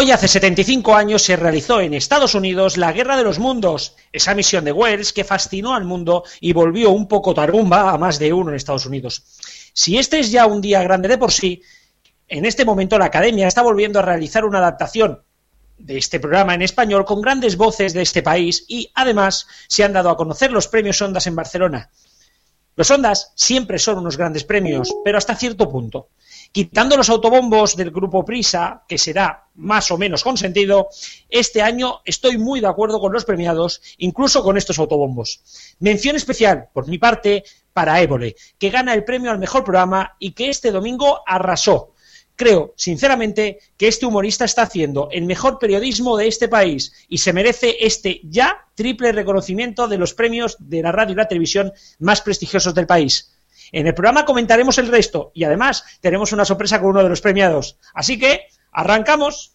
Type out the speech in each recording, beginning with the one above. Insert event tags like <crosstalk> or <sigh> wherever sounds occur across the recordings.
Hoy, hace 75 años, se realizó en Estados Unidos la Guerra de los Mundos, esa misión de Wells que fascinó al mundo y volvió un poco tarumba a más de uno en Estados Unidos. Si este es ya un día grande de por sí, en este momento la Academia está volviendo a realizar una adaptación de este programa en español con grandes voces de este país y, además, se han dado a conocer los premios Ondas en Barcelona. Los Ondas siempre son unos grandes premios, pero hasta cierto punto. Quitando los autobombos del grupo Prisa, que será más o menos consentido, este año estoy muy de acuerdo con los premiados, incluso con estos autobombos. Mención especial, por mi parte, para Évole, que gana el premio al mejor programa y que este domingo arrasó. Creo, sinceramente, que este humorista está haciendo el mejor periodismo de este país y se merece este ya triple reconocimiento de los premios de la radio y la televisión más prestigiosos del país. En el programa comentaremos el resto y además tenemos una sorpresa con uno de los premiados. Así que, arrancamos.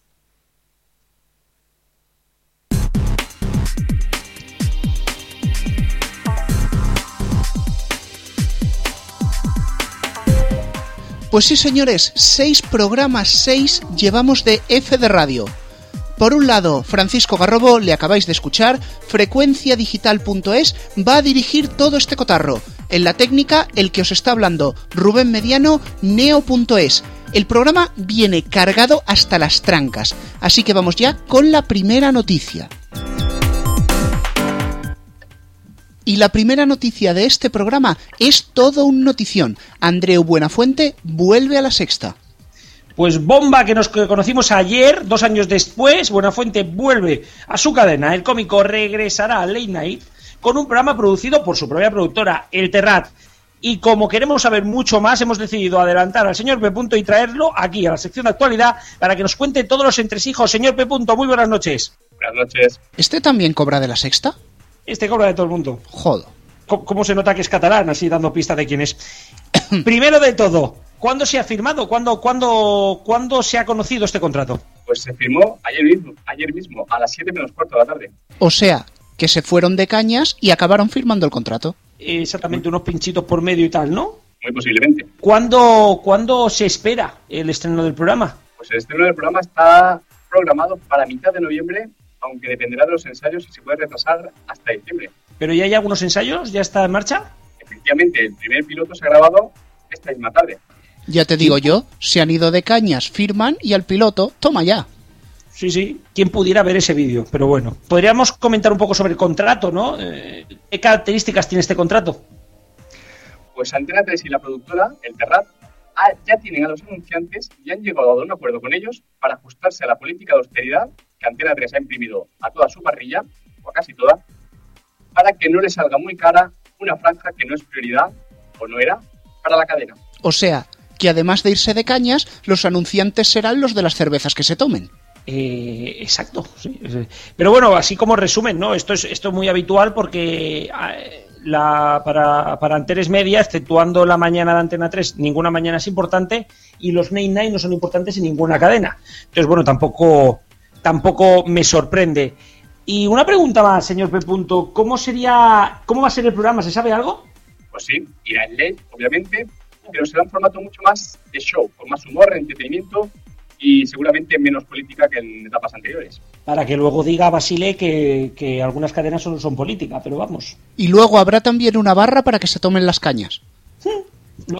Pues sí, señores, seis programas, seis llevamos de F de Radio. Por un lado, Francisco Garrobo, le acabáis de escuchar, frecuenciadigital.es va a dirigir todo este cotarro. En la técnica, el que os está hablando, Rubén Mediano, neo.es. El programa viene cargado hasta las trancas, así que vamos ya con la primera noticia. Y la primera noticia de este programa es todo un notición. Andreu Buenafuente vuelve a la sexta. Pues bomba que nos conocimos ayer, dos años después, Buenafuente vuelve a su cadena. El cómico regresará a Late Night con un programa producido por su propia productora, El Terrat. Y como queremos saber mucho más, hemos decidido adelantar al señor P. y traerlo aquí a la sección de actualidad para que nos cuente todos los entresijos. Señor P. muy buenas noches. Buenas noches. ¿Este también cobra de la sexta? Este cobra de todo el mundo. Jodo. ¿Cómo se nota que es catalán? Así dando pista de quién es. <coughs> Primero de todo, ¿cuándo se ha firmado? ¿Cuándo, cuándo, ¿Cuándo se ha conocido este contrato? Pues se firmó ayer mismo, ayer mismo a las 7 menos cuarto de la tarde. O sea, que se fueron de cañas y acabaron firmando el contrato. Exactamente, unos pinchitos por medio y tal, ¿no? Muy posiblemente. ¿Cuándo, ¿Cuándo se espera el estreno del programa? Pues el estreno del programa está programado para mitad de noviembre, aunque dependerá de los ensayos y se puede retrasar hasta diciembre. ¿Pero ya hay algunos ensayos? ¿Ya está en marcha? Efectivamente, el primer piloto se ha grabado esta misma tarde. Ya te digo yo, se han ido de cañas, firman y al piloto, toma ya. Sí, sí. ¿Quién pudiera ver ese vídeo? Pero bueno. Podríamos comentar un poco sobre el contrato, ¿no? Eh, ¿Qué características tiene este contrato? Pues Antena 3 y la productora, el Terrat, ah, ya tienen a los anunciantes y han llegado a un acuerdo con ellos para ajustarse a la política de austeridad que Antena 3 ha imprimido a toda su parrilla, o a casi toda, para que no le salga muy cara una franja que no es prioridad, o no era, para la cadena. O sea, que además de irse de cañas, los anunciantes serán los de las cervezas que se tomen. Eh, exacto. Sí. Pero bueno, así como resumen, ¿no? Esto es, esto es muy habitual porque ah, para Anteres Media, exceptuando la mañana de Antena 3, ninguna mañana es importante y los Night Night no son importantes en ninguna cadena. Entonces, bueno, tampoco, tampoco me sorprende. Y una pregunta más, señor P. ¿Cómo sería, cómo va a ser el programa? ¿Se sabe algo? Pues sí, irá en ley, obviamente, pero será un formato mucho más de show, con más humor, entretenimiento y seguramente menos política que en etapas anteriores. Para que luego diga Basile que, que algunas cadenas solo son política, pero vamos. Y luego habrá también una barra para que se tomen las cañas.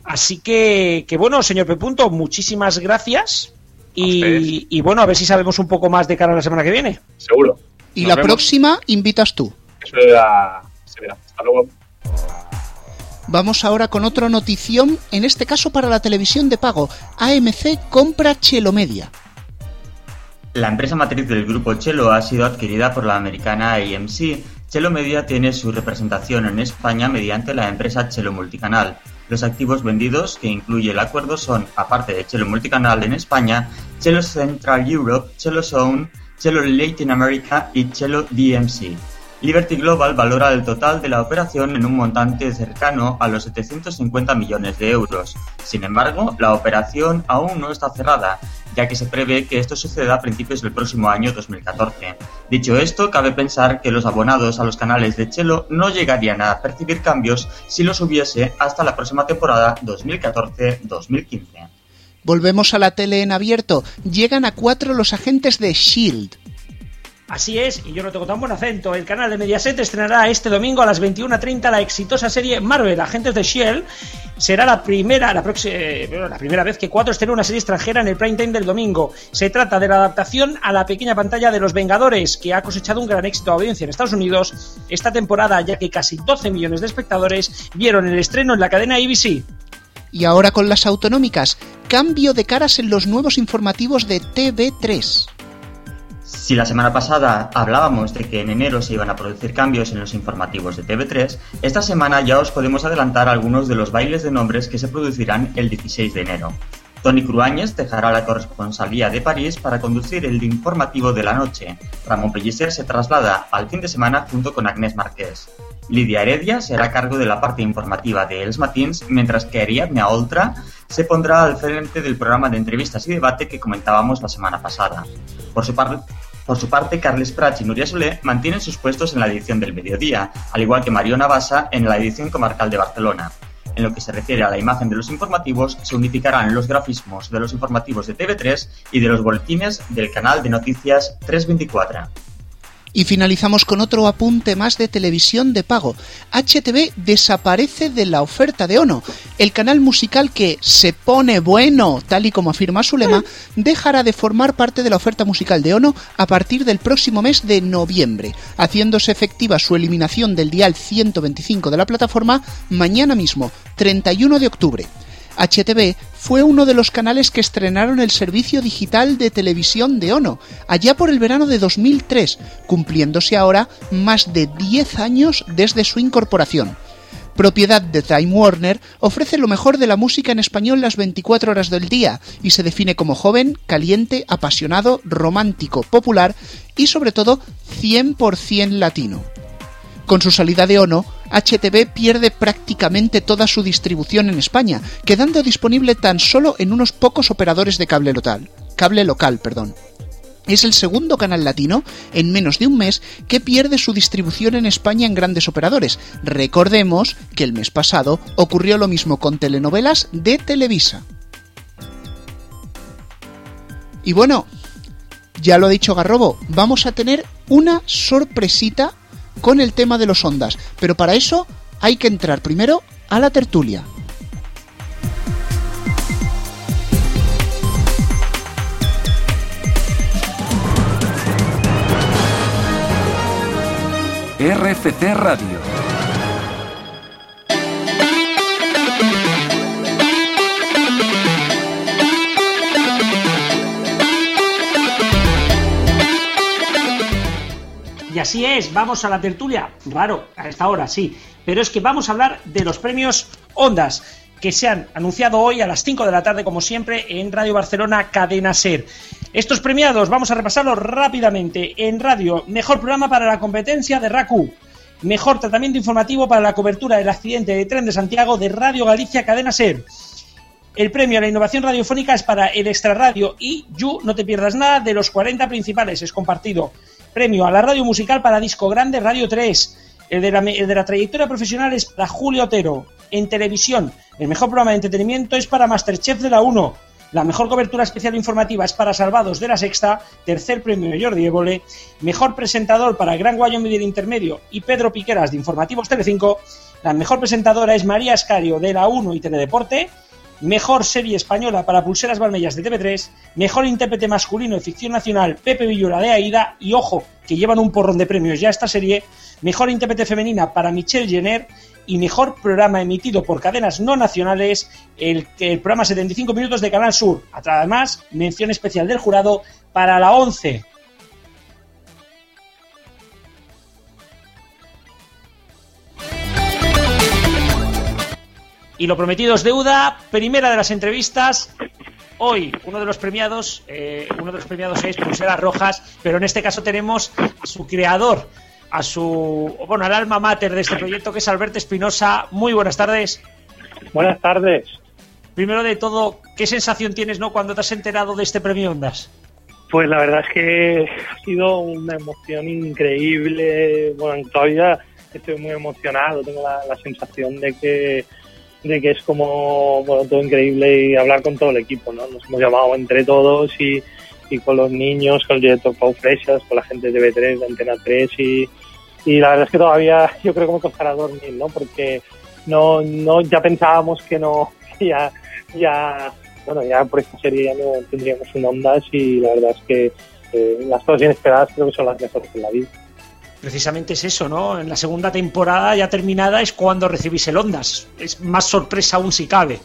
Así que, que bueno, señor P. muchísimas gracias. Y, y, bueno, a ver si sabemos un poco más de cara a la semana que viene. Seguro. Y Nos la vemos. próxima invitas tú. Eso era, se verá. Hasta luego. Vamos ahora con otra notición, en este caso para la televisión de pago. AMC compra Chelo Media. La empresa matriz del grupo Chelo ha sido adquirida por la americana AMC. Chelo Media tiene su representación en España mediante la empresa Chelo Multicanal. Los activos vendidos que incluye el acuerdo son, aparte de Chelo Multicanal en España, Chelo Central Europe, Chelo Zone, Chelo Latin America y Chelo DMC. Liberty Global valora el total de la operación en un montante cercano a los 750 millones de euros. Sin embargo, la operación aún no está cerrada, ya que se prevé que esto suceda a principios del próximo año 2014. Dicho esto, cabe pensar que los abonados a los canales de Chelo no llegarían a percibir cambios si los hubiese hasta la próxima temporada 2014-2015. Volvemos a la tele en abierto. Llegan a cuatro los agentes de Shield. Así es, y yo no tengo tan buen acento. El canal de Mediaset estrenará este domingo a las 21.30 la exitosa serie Marvel, Agentes de Shield. Será la primera, la, eh, la primera vez que Cuatro estrena una serie extranjera en el prime time del domingo. Se trata de la adaptación a la pequeña pantalla de Los Vengadores, que ha cosechado un gran éxito de audiencia en Estados Unidos esta temporada, ya que casi 12 millones de espectadores vieron el estreno en la cadena ABC. Y ahora con las autonómicas, cambio de caras en los nuevos informativos de TV3. Si la semana pasada hablábamos de que en enero se iban a producir cambios en los informativos de TV3, esta semana ya os podemos adelantar algunos de los bailes de nombres que se producirán el 16 de enero. Tony Cruáñez dejará la corresponsalía de París para conducir el informativo de la noche. Ramón Pellicer se traslada al fin de semana junto con Agnès Marqués. Lidia Heredia será cargo de la parte informativa de Els Matins, mientras que Ariadne Oltra se pondrá al frente del programa de entrevistas y debate que comentábamos la semana pasada. Por su, parte, por su parte, Carles Prats y Nuria Solé mantienen sus puestos en la edición del mediodía, al igual que Mariona Basa en la edición comarcal de Barcelona. En lo que se refiere a la imagen de los informativos, se unificarán los grafismos de los informativos de TV3 y de los boletines del canal de noticias 324. Y finalizamos con otro apunte más de televisión de pago. HTV desaparece de la oferta de Ono. El canal musical que se pone bueno, tal y como afirma su lema, dejará de formar parte de la oferta musical de Ono a partir del próximo mes de noviembre, haciéndose efectiva su eliminación del dial 125 de la plataforma mañana mismo, 31 de octubre. HTV fue uno de los canales que estrenaron el servicio digital de televisión de Ono, allá por el verano de 2003, cumpliéndose ahora más de 10 años desde su incorporación. Propiedad de Time Warner, ofrece lo mejor de la música en español las 24 horas del día y se define como joven, caliente, apasionado, romántico, popular y sobre todo 100% latino. Con su salida de Ono, HTV pierde prácticamente toda su distribución en España, quedando disponible tan solo en unos pocos operadores de cable local. Cable local, perdón. Es el segundo canal latino en menos de un mes que pierde su distribución en España en grandes operadores. Recordemos que el mes pasado ocurrió lo mismo con telenovelas de Televisa. Y bueno, ya lo ha dicho Garrobo, vamos a tener una sorpresita con el tema de los ondas, pero para eso hay que entrar primero a la tertulia. RFC Radio Y así es, vamos a la tertulia. Raro, a esta hora, sí. Pero es que vamos a hablar de los premios Ondas, que se han anunciado hoy a las 5 de la tarde, como siempre, en Radio Barcelona Cadena Ser. Estos premiados, vamos a repasarlos rápidamente. En radio, mejor programa para la competencia de RACU. Mejor tratamiento informativo para la cobertura del accidente de tren de Santiago de Radio Galicia Cadena Ser. El premio a la innovación radiofónica es para el Extra Radio y You, no te pierdas nada de los 40 principales, es compartido. Premio a la radio musical para Disco Grande Radio 3. El de, la, trayectoria profesional es para Julio Otero. En televisión, el mejor programa de entretenimiento es para Masterchef de la 1. La mejor cobertura especial informativa es para Salvados de la Sexta. Tercer premio Jordi Évole. Mejor presentador para Gran Guayo Medio Intermedio y Pedro Piqueras de Informativos Telecinco. La mejor presentadora es María Escario de la 1 y Teledeporte. Mejor serie española para Pulseras Balmellas de TV3, mejor intérprete masculino de ficción nacional Pepe Villora de Aida y ojo, que llevan un porrón de premios ya esta serie, mejor intérprete femenina para Michelle Jenner y mejor programa emitido por cadenas no nacionales, el, el programa 75 minutos de Canal Sur. Además, mención especial del jurado para la 11 Y lo prometido es deuda. Primera de las entrevistas. Hoy, uno de los premiados, eh, uno de los premiados es Pulseras Rojas, pero en este caso tenemos a su creador, a su, bueno, al alma mater de este proyecto, que es Alberto Espinosa. Muy buenas tardes. Buenas tardes. Primero de todo, ¿qué sensación tienes, no, cuando te has enterado de este premio Ondas? Pues la verdad es que ha sido una emoción increíble. Bueno, todavía estoy muy emocionado. Tengo la sensación de que de que es como bueno, todo increíble y hablar con todo el equipo, ¿no? Nos hemos llamado entre todos y, y con los niños, con el director Pau Freixas, con la gente de B3, de Antena 3 y, y la verdad es que todavía <laughs> yo creo que me costará dormir, ¿no? Porque no, no ya pensábamos que no, <laughs> ya, ya, bueno, ya por esta serie ya no tendríamos un Ondas y la verdad es que eh, las cosas inesperadas creo que son las mejores en la vida. Precisamente es eso, ¿no? En la segunda temporada ya terminada es cuando recibís el Ondas. Es más sorpresa aún si cabe.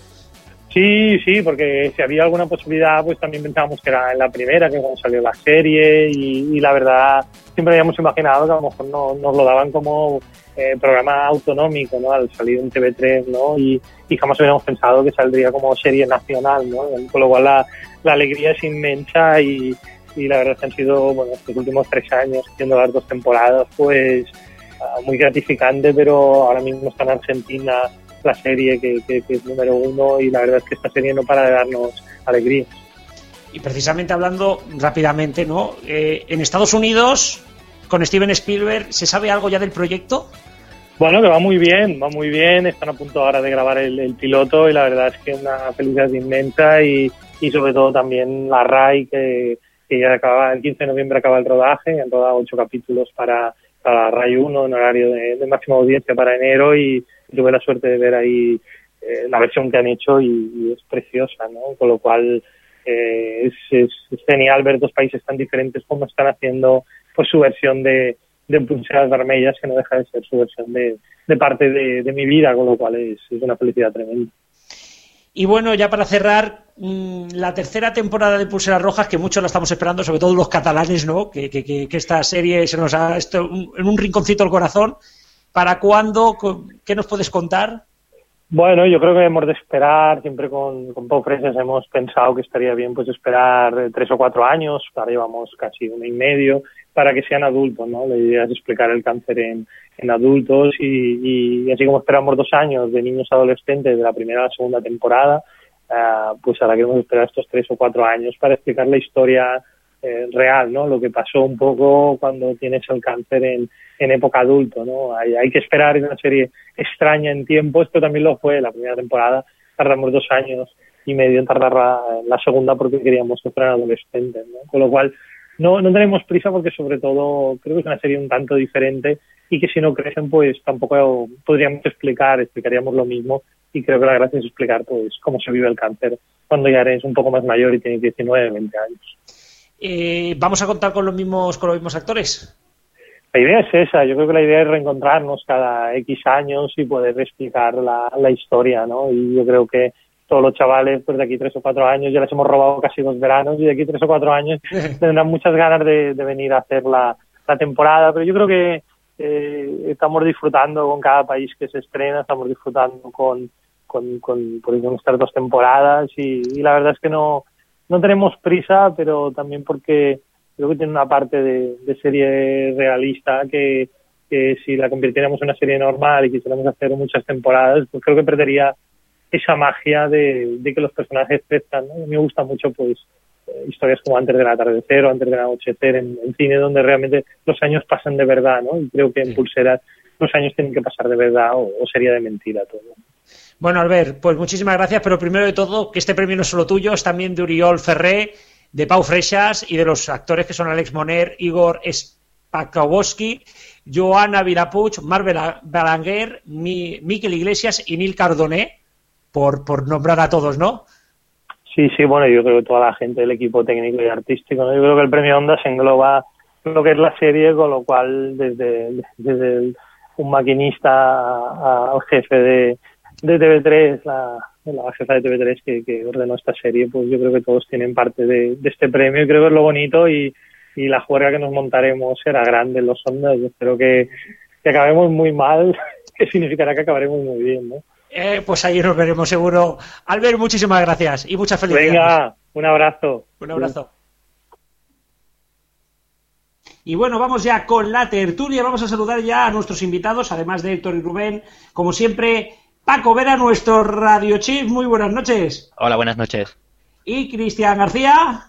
Sí, sí, porque si había alguna posibilidad, pues también pensábamos que era en la primera, que cuando salió la serie, y, la verdad, siempre habíamos imaginado que a lo mejor no, nos lo daban como eh, programa autonómico, ¿no? Al salir en TV3, ¿no? Y, jamás habíamos pensado que saldría como serie nacional, ¿no? Con lo cual la, la alegría es inmensa y, y la verdad es que han sido, bueno, estos últimos tres años, siendo las dos temporadas, pues ah, muy gratificante, pero ahora mismo está en Argentina la serie que, es número uno y la verdad es que esta serie no para de darnos alegría. Y precisamente hablando rápidamente, ¿no? Eh, en Estados Unidos, con Steven Spielberg, ¿se sabe algo ya del proyecto? Bueno, que va muy bien, va muy bien. Están a punto ahora de grabar el, piloto y la verdad es que una felicidad inmensa y, y sobre todo también la RAI que, que ya acaba, el 15 de noviembre acaba el rodaje, han rodado ocho capítulos para, para RAI 1 en horario de, máxima audiencia para enero y tuve la suerte de ver ahí eh, la versión que han hecho y, es preciosa, ¿no? Con lo cual eh, es, genial ver dos países tan diferentes como están haciendo pues su versión de, de Pulseras Vermellas, que no deja de ser su versión de, de parte de, de mi vida, con lo cual es, es una felicidad tremenda. Y bueno, ya para cerrar, mm, la tercera temporada de Pulseras Rojas, que muchos la estamos esperando, sobre todo los catalanes, ¿no? Que, que, esta serie se nos ha esto, en un rinconcito el corazón. ¿Para cuándo? ¿Qué nos puedes contar? Bueno, yo creo que hemos de esperar, siempre con, con Pau hemos pensado que estaría bien pues esperar eh, tres o cuatro años, ahora llevamos casi uno y medio, para que sean adultos, ¿no? La idea es explicar el cáncer en, en adultos y, y, así como esperamos dos años de niños adolescentes de la primera a la segunda temporada, uh, pues ahora queremos esperar estos tres o cuatro años para explicar la historia eh, real, ¿no? Lo que pasó un poco cuando tienes el cáncer en, en época adulto, ¿no? Hay, hay que esperar, es una serie extraña en tiempo, esto también lo fue la primera temporada, tardamos dos años y medio en tardar la, la segunda porque queríamos que fueran adolescentes, ¿no? Con lo cual, no, no tenemos prisa porque sobre todo creo que es una serie un tanto diferente y que si no crecen pues tampoco podríamos explicar, explicaríamos lo mismo y creo que la gracia es explicar pues cómo se vive el cáncer cuando ya eres un poco más mayor y tienes 19, 20 años. Eh, ¿Vamos a contar con los mismos con los mismos actores? La idea es esa, yo creo que la idea es reencontrarnos cada X años y poder explicar la, la historia, ¿no? Y yo creo que todos los chavales, pues de aquí tres o cuatro años, ya les hemos robado casi dos veranos y de aquí tres o cuatro años <laughs> tendrán muchas ganas de, venir a hacer la, temporada, pero yo creo que eh, estamos disfrutando con cada país que se estrena, estamos disfrutando con, con, con, por nuestras dos temporadas y, la verdad es que no, no tenemos prisa, pero también porque creo que tiene una parte de, serie realista que, que si la convirtiéramos en una serie normal y quisiéramos hacer muchas temporadas, pues creo que perdería esa magia de, que los personajes crezcan. ¿no? A mí me gusta mucho pues eh, historias como Antes del atardecer o Antes del anochecer en, cine donde realmente los años pasan de verdad, ¿no? Y creo que en Pulseras los años tienen que pasar de verdad o, sería de mentira todo. Bueno, Albert, pues muchísimas gracias, pero primero de todo, que este premio no es solo tuyo, es también de Uriol Ferré, de Pau Freixas y de los actores que son Alex Moner, Igor Spakowski, Joana Virapuch, Marvel Balanguer, Miquel Iglesias y Nil Cardoné, por, por nombrar a todos, ¿no? Sí, sí, bueno, yo creo que toda la gente del equipo técnico y artístico, yo creo que el premio Onda se engloba lo que es la serie, con lo cual desde, desde un maquinista al jefe de, de TV3, la, la jefa de TV3 que, ordenó esta serie, pues yo creo que todos tienen parte de, este premio y creo que es lo bonito y, y la juerga que nos montaremos será grande en los ondas. Yo espero que, que acabemos muy mal, <laughs> que significará que acabaremos muy bien, ¿no? Eh, pues ahí nos veremos seguro. Albert, muchísimas gracias y muchas felicidades. Venga, un abrazo. Un abrazo. Y bueno, vamos ya con la tertulia. Vamos a saludar ya a nuestros invitados, además de Héctor y Rubén. Como siempre, Paco Vera, nuestro Radio Chief. Muy buenas noches. Hola, buenas noches. Y Cristian García.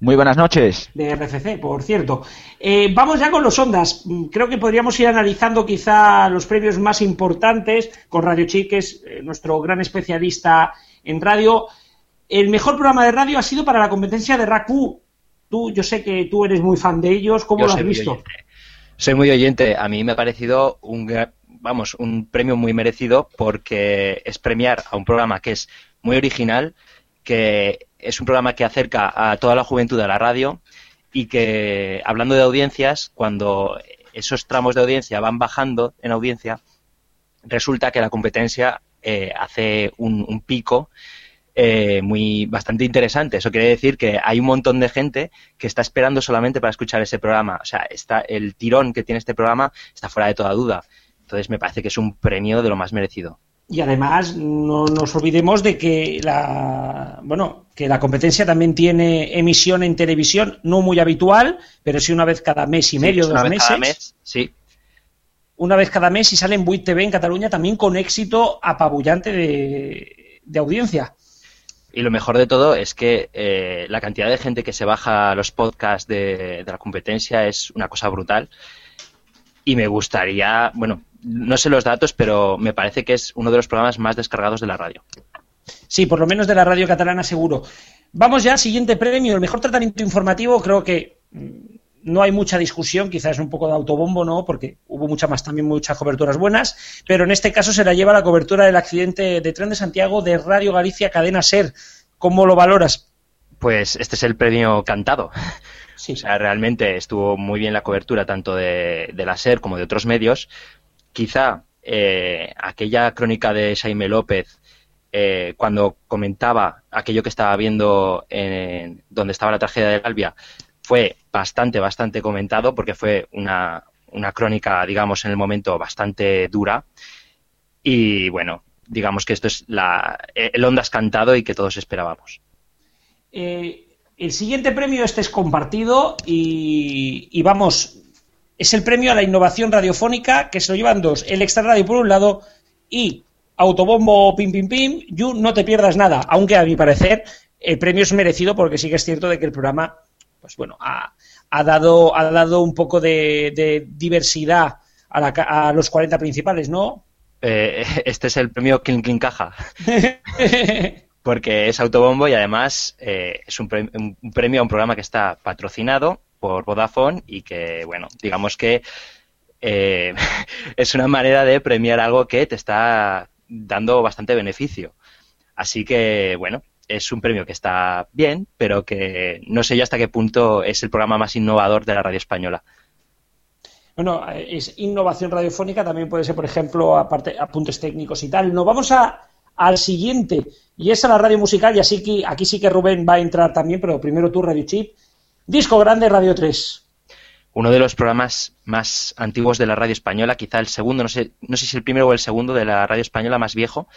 Muy buenas noches. De RFC, por cierto. Eh, vamos ya con los ondas. Creo que podríamos ir analizando quizá los premios más importantes con Radio Chiques, eh, nuestro gran especialista en radio. El mejor programa de radio ha sido para la competencia de RACU. Tú, yo sé que tú eres muy fan de ellos. ¿Cómo lo has visto? Soy muy oyente. A mí me ha parecido un, vamos, un premio muy merecido porque es premiar a un programa que es muy original, que es un programa que acerca a toda la juventud a la radio y que, hablando de audiencias, cuando esos tramos de audiencia van bajando en audiencia, resulta que la competencia eh, hace un, pico eh, muy bastante interesante. Eso quiere decir que hay un montón de gente que está esperando solamente para escuchar ese programa. O sea, está, el tirón que tiene este programa está fuera de toda duda. Entonces me parece que es un premio de lo más merecido. Y además no nos olvidemos de que la bueno que la competencia también tiene emisión en televisión no muy habitual, pero sí una vez cada mes y medio, dos meses. Cada mes, sí. Una vez cada mes y sale en Buit TV en Cataluña también con éxito apabullante de, audiencia. Y lo mejor de todo es que eh, la cantidad de gente que se baja los podcasts de, de la competencia es una cosa brutal. Y me gustaría, bueno, no sé los datos, pero me parece que es uno de los programas más descargados de la radio. Sí, por lo menos de la radio catalana seguro. Vamos ya al siguiente premio, el mejor tratamiento informativo. Creo que mm, no hay mucha discusión, quizás un poco de autobombo, ¿no? Porque hubo mucha más, también muchas coberturas buenas, pero en este caso se la lleva la cobertura del accidente de tren de Santiago de Radio Galicia Cadena Ser. ¿Cómo lo valoras? Pues este es el premio cantado. Sí. O sea, realmente estuvo muy bien la cobertura tanto de, de la SER como de otros medios, quizá eh, aquella crónica de Jaime López, eh, cuando comentaba aquello que estaba viendo en donde estaba la tragedia de Albia, fue bastante, bastante comentado porque fue una, una crónica, digamos, en el momento bastante dura. Y bueno, digamos que esto es la, el Ondas cantado y que todos esperábamos. Eh, el siguiente premio este es compartido y, vamos, es el premio a la innovación radiofónica que se lo llevan dos, el Extra Radio por un lado y Autobombo Pim Pim Pim, You No Te Pierdas Nada, aunque a mi parecer el premio es merecido porque sí que es cierto de que el programa, pues bueno, ha, dado, ha dado un poco de, diversidad a, los 40 principales, ¿no? Eh, este es el premio Clean Clean Caja. <laughs> porque es autobombo y además eh, es un premio a un programa que está patrocinado por Vodafone y que, bueno, digamos que eh, <laughs> es una manera de premiar algo que te está dando bastante beneficio. Así que, bueno, es un premio que está bien, pero que no sé yo hasta qué punto es el programa más innovador de la radio española. Bueno, es innovación radiofónica, también puede ser, por ejemplo, aparte apuntes técnicos y tal. Nos vamos a, al siguiente, y es a la radio musical, y así que aquí sí que Rubén va a entrar también, pero primero tú, Radio Chip. Disco Grande Radio 3. Uno de los programas más antiguos de la radio española, quizá el segundo, no sé, no sé si el primero o el segundo de la radio española más viejo,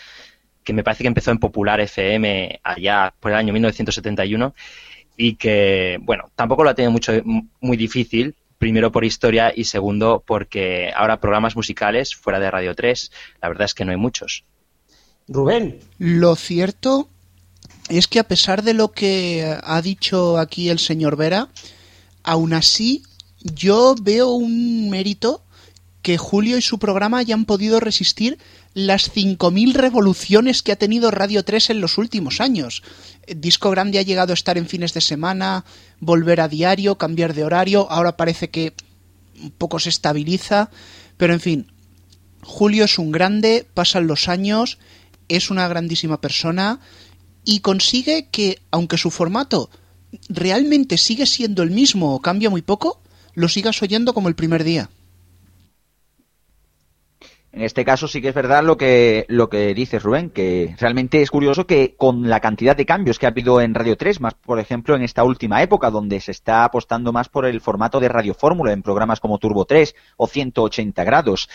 que me parece que empezó en Popular FM allá por el año 1971 y que, bueno, tampoco lo ha tenido mucho, muy difícil, primero por historia y segundo porque ahora programas musicales fuera de Radio 3, la verdad es que no hay muchos. Rubén. Lo cierto es que a pesar de lo que ha dicho aquí el señor Vera, aún así yo veo un mérito que Julio y su programa hayan podido resistir las 5.000 revoluciones que ha tenido Radio 3 en los últimos años. Disco Grande ha llegado a estar en fines de semana, volver a diario, cambiar de horario, ahora parece que un poco se estabiliza, pero en fin, Julio es un grande, pasan los años, es una grandísima persona y consigue que, aunque su formato realmente sigue siendo el mismo o cambia muy poco, lo sigas oyendo como el primer día. En este caso sí que es verdad lo que, lo que dices, Rubén, que realmente es curioso que con la cantidad de cambios que ha habido en Radio 3, más por ejemplo en esta última época, donde se está apostando más por el formato de Radio Fórmula en programas como Turbo 3 o 180 grados,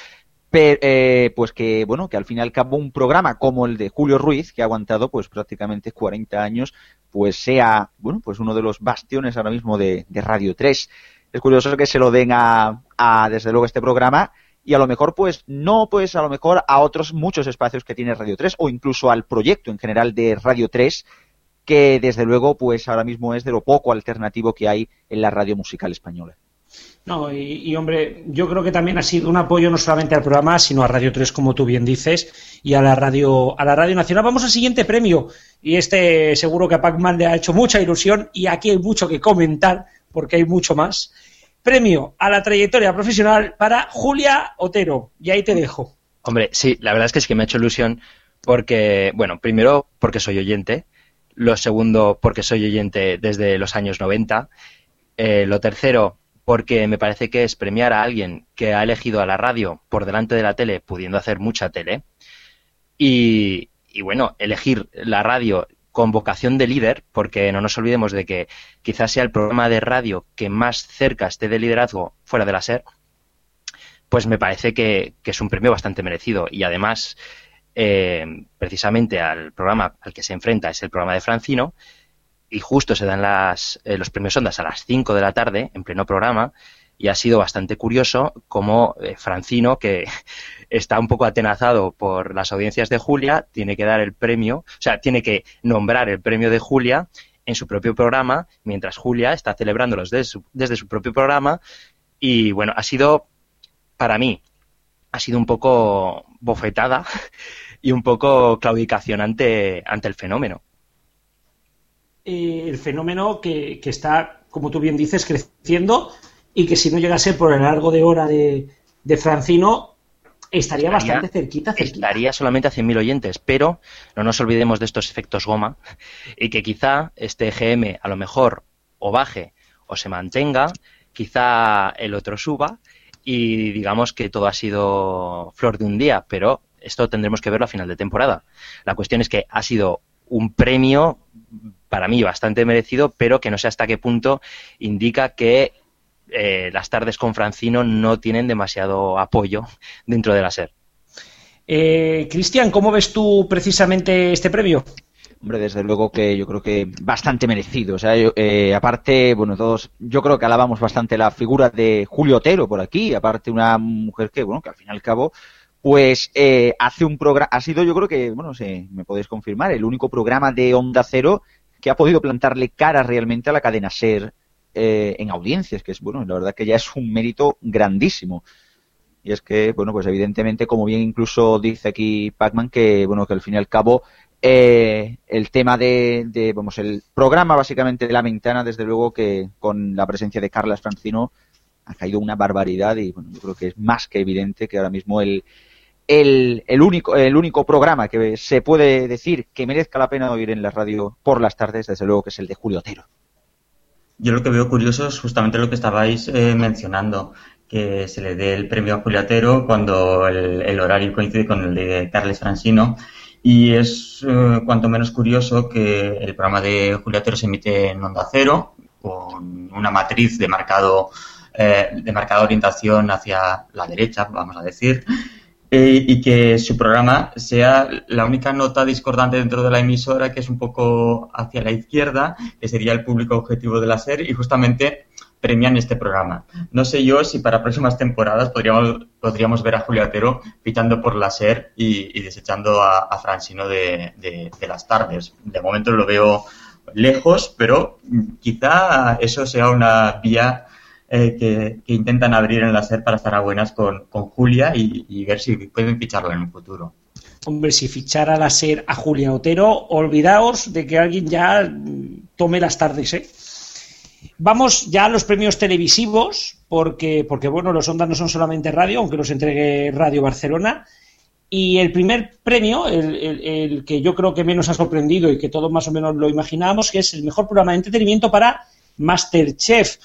pero, eh, pues que, bueno, que al fin y al cabo un programa como el de Julio Ruiz, que ha aguantado pues prácticamente 40 años, pues sea, bueno, pues uno de los bastiones ahora mismo de, Radio 3. Es curioso que se lo den a, a, desde luego, este programa y a lo mejor, pues, no, pues, a lo mejor a otros muchos espacios que tiene Radio 3 o incluso al proyecto en general de Radio 3 que desde luego pues ahora mismo es de lo poco alternativo que hay en la radio musical española. No, y, hombre, yo creo que también ha sido un apoyo no solamente al programa, sino a Radio 3, como tú bien dices, y a la radio, a la radio nacional. Vamos al siguiente premio, y este seguro que a Pac-Man le ha hecho mucha ilusión, y aquí hay mucho que comentar, porque hay mucho más. Premio a la trayectoria profesional para Julia Otero, y ahí te dejo. Hombre, sí, la verdad es que es que me ha hecho ilusión porque, bueno, primero porque soy oyente, lo segundo porque soy oyente desde los años 90, eh, lo tercero porque me parece que es premiar a alguien que ha elegido a la radio por delante de la tele, pudiendo hacer mucha tele, y, bueno, elegir la radio con vocación de líder, porque no nos olvidemos de que quizás sea el programa de radio que más cerca esté de liderazgo fuera de la SER, pues me parece que, es un premio bastante merecido. Y además, eh, precisamente al programa al que se enfrenta es el programa de Francino, y justo se dan las, eh, los premios Ondas a las 5 de la tarde, en pleno programa, y ha sido bastante curioso como eh, Francino, que <laughs> está un poco atenazado por las audiencias de Julia, tiene que dar el premio, o sea, tiene que nombrar el premio de Julia en su propio programa, mientras Julia está celebrándolos desde su, desde su propio programa. Y bueno, ha sido, para mí, ha sido un poco bofetada <laughs> y un poco claudicación ante, ante el fenómeno. Eh, el fenómeno que, está, como tú bien dices, creciendo y que si no llegase por el largo de hora de, Francino, estaría, bastante cerquita, Estaría solamente a 100.000 oyentes, pero no nos olvidemos de estos efectos goma y que quizá este GM a lo mejor o baje o se mantenga, quizá el otro suba y digamos que todo ha sido flor de un día, pero esto tendremos que verlo a final de temporada. La cuestión es que ha sido un premio para mí bastante merecido, pero que no sé hasta qué punto indica que eh, las tardes con Francino no tienen demasiado apoyo dentro de la SER. Eh, Cristian, ¿cómo ves tú precisamente este premio? Hombre, desde luego que yo creo que bastante merecido. O sea, eh, aparte, bueno, todos, yo creo que alabamos bastante la figura de Julio Otero por aquí, aparte una mujer que, bueno, que al fin y al cabo pues eh, hace un programa, ha sido yo creo que, bueno, sé, me podéis confirmar, el único programa de Onda Cero que ha podido plantarle cara realmente a la cadena SER eh, en audiencias, que es, bueno, la verdad que ya es un mérito grandísimo. Y es que, bueno, pues evidentemente, como bien incluso dice aquí Pacman, que, bueno, que al fin y al cabo eh, el tema de, de, vamos, el programa básicamente de La Ventana, desde luego que con la presencia de Carlas Francino ha caído una barbaridad y, bueno, yo creo que es más que evidente que ahora mismo el, el, único programa que se puede decir que merezca la pena oír en la radio por las tardes, desde luego que es el de Julio Otero. Yo lo que veo curioso es justamente lo que estabais eh, mencionando, que se le dé el premio a Julio Otero cuando el, horario coincide con el de Carles Francino. Y es eh, cuanto menos curioso que el programa de Julio Otero se emite en Onda Cero, con una matriz de marcado, eh, de marcada orientación hacia la derecha, vamos a decir, eh, y que su programa sea la única nota discordante dentro de la emisora que es un poco hacia la izquierda, que sería el público objetivo de la serie, y justamente premian este programa. No sé yo si para próximas temporadas podríamos, podríamos ver a Julia Otero pitando por la SER y, desechando a, Francino de, de, las tardes. De momento lo veo lejos, pero quizá eso sea una vía eh, que, intentan abrir en la SER para estar a buenas con, Julia y, ver si pueden ficharlo en un futuro. Hombre, si fichara la SER a Julia Otero, olvidaos de que alguien ya tome las tardes, ¿eh? Vamos ya a los premios televisivos, porque, porque bueno, los Ondas no son solamente radio, aunque los entregue Radio Barcelona. Y el primer premio, el, el, que yo creo que menos ha sorprendido y que todos más o menos lo imaginábamos, que es el mejor programa de entretenimiento para Masterchef.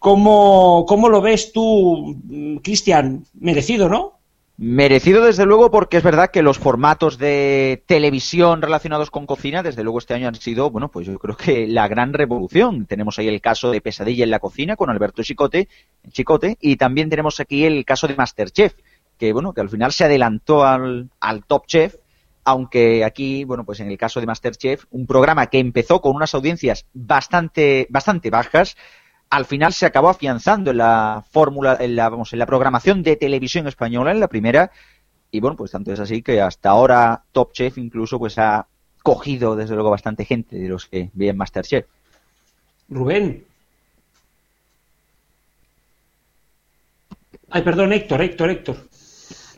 ¿Cómo, cómo lo ves tú, Cristian? Merecido, ¿no? Merecido desde luego porque es verdad que los formatos de televisión relacionados con cocina desde luego este año han sido, bueno, pues yo creo que la gran revolución. Tenemos ahí el caso de Pesadilla en la cocina con Alberto Chicote, Chicote y también tenemos aquí el caso de Masterchef, que bueno, que al final se adelantó al, al Top Chef, aunque aquí, bueno, pues en el caso de Masterchef, un programa que empezó con unas audiencias bastante, bastante bajas, al final se acabó afianzando en la fórmula, en la, vamos, en la programación de televisión española, en la primera, y bueno, pues tanto es así que hasta ahora Top Chef incluso pues ha, cogido desde luego bastante gente de los que en Masterchef. Rubén. Ay, perdón, Héctor, Héctor, Héctor.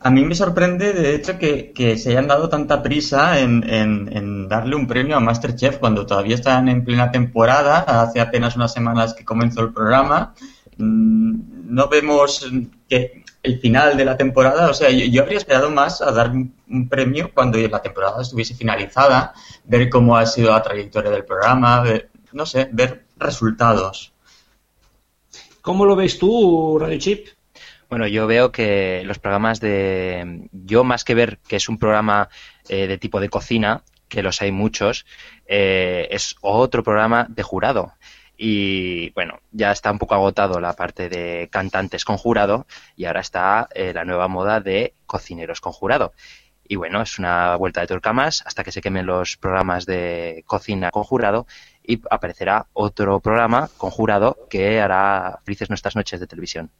A mí me sorprende, de hecho, que, se hayan dado tanta prisa en, darle un premio a Masterchef cuando todavía están en plena temporada, hace apenas unas semanas que comenzó el programa. Mm, no vemos que el final de la temporada, o sea, yo, habría esperado más a dar un, premio cuando la temporada estuviese finalizada, ver cómo ha sido la trayectoria del programa, no sé, ver resultados. ¿Cómo lo ves tú, Radio Chip? Bueno, yo veo que los programas de... Yo más que ver que es un programa eh, de tipo de cocina, que los hay muchos, eh, es otro programa de jurado. Y bueno, ya está un poco agotado la parte de cantantes con jurado y ahora está eh, la nueva moda de cocineros con jurado. Y bueno, es una vuelta de tuerca más hasta que se quemen los programas de cocina con jurado y aparecerá otro programa con jurado que hará felices nuestras noches de televisión.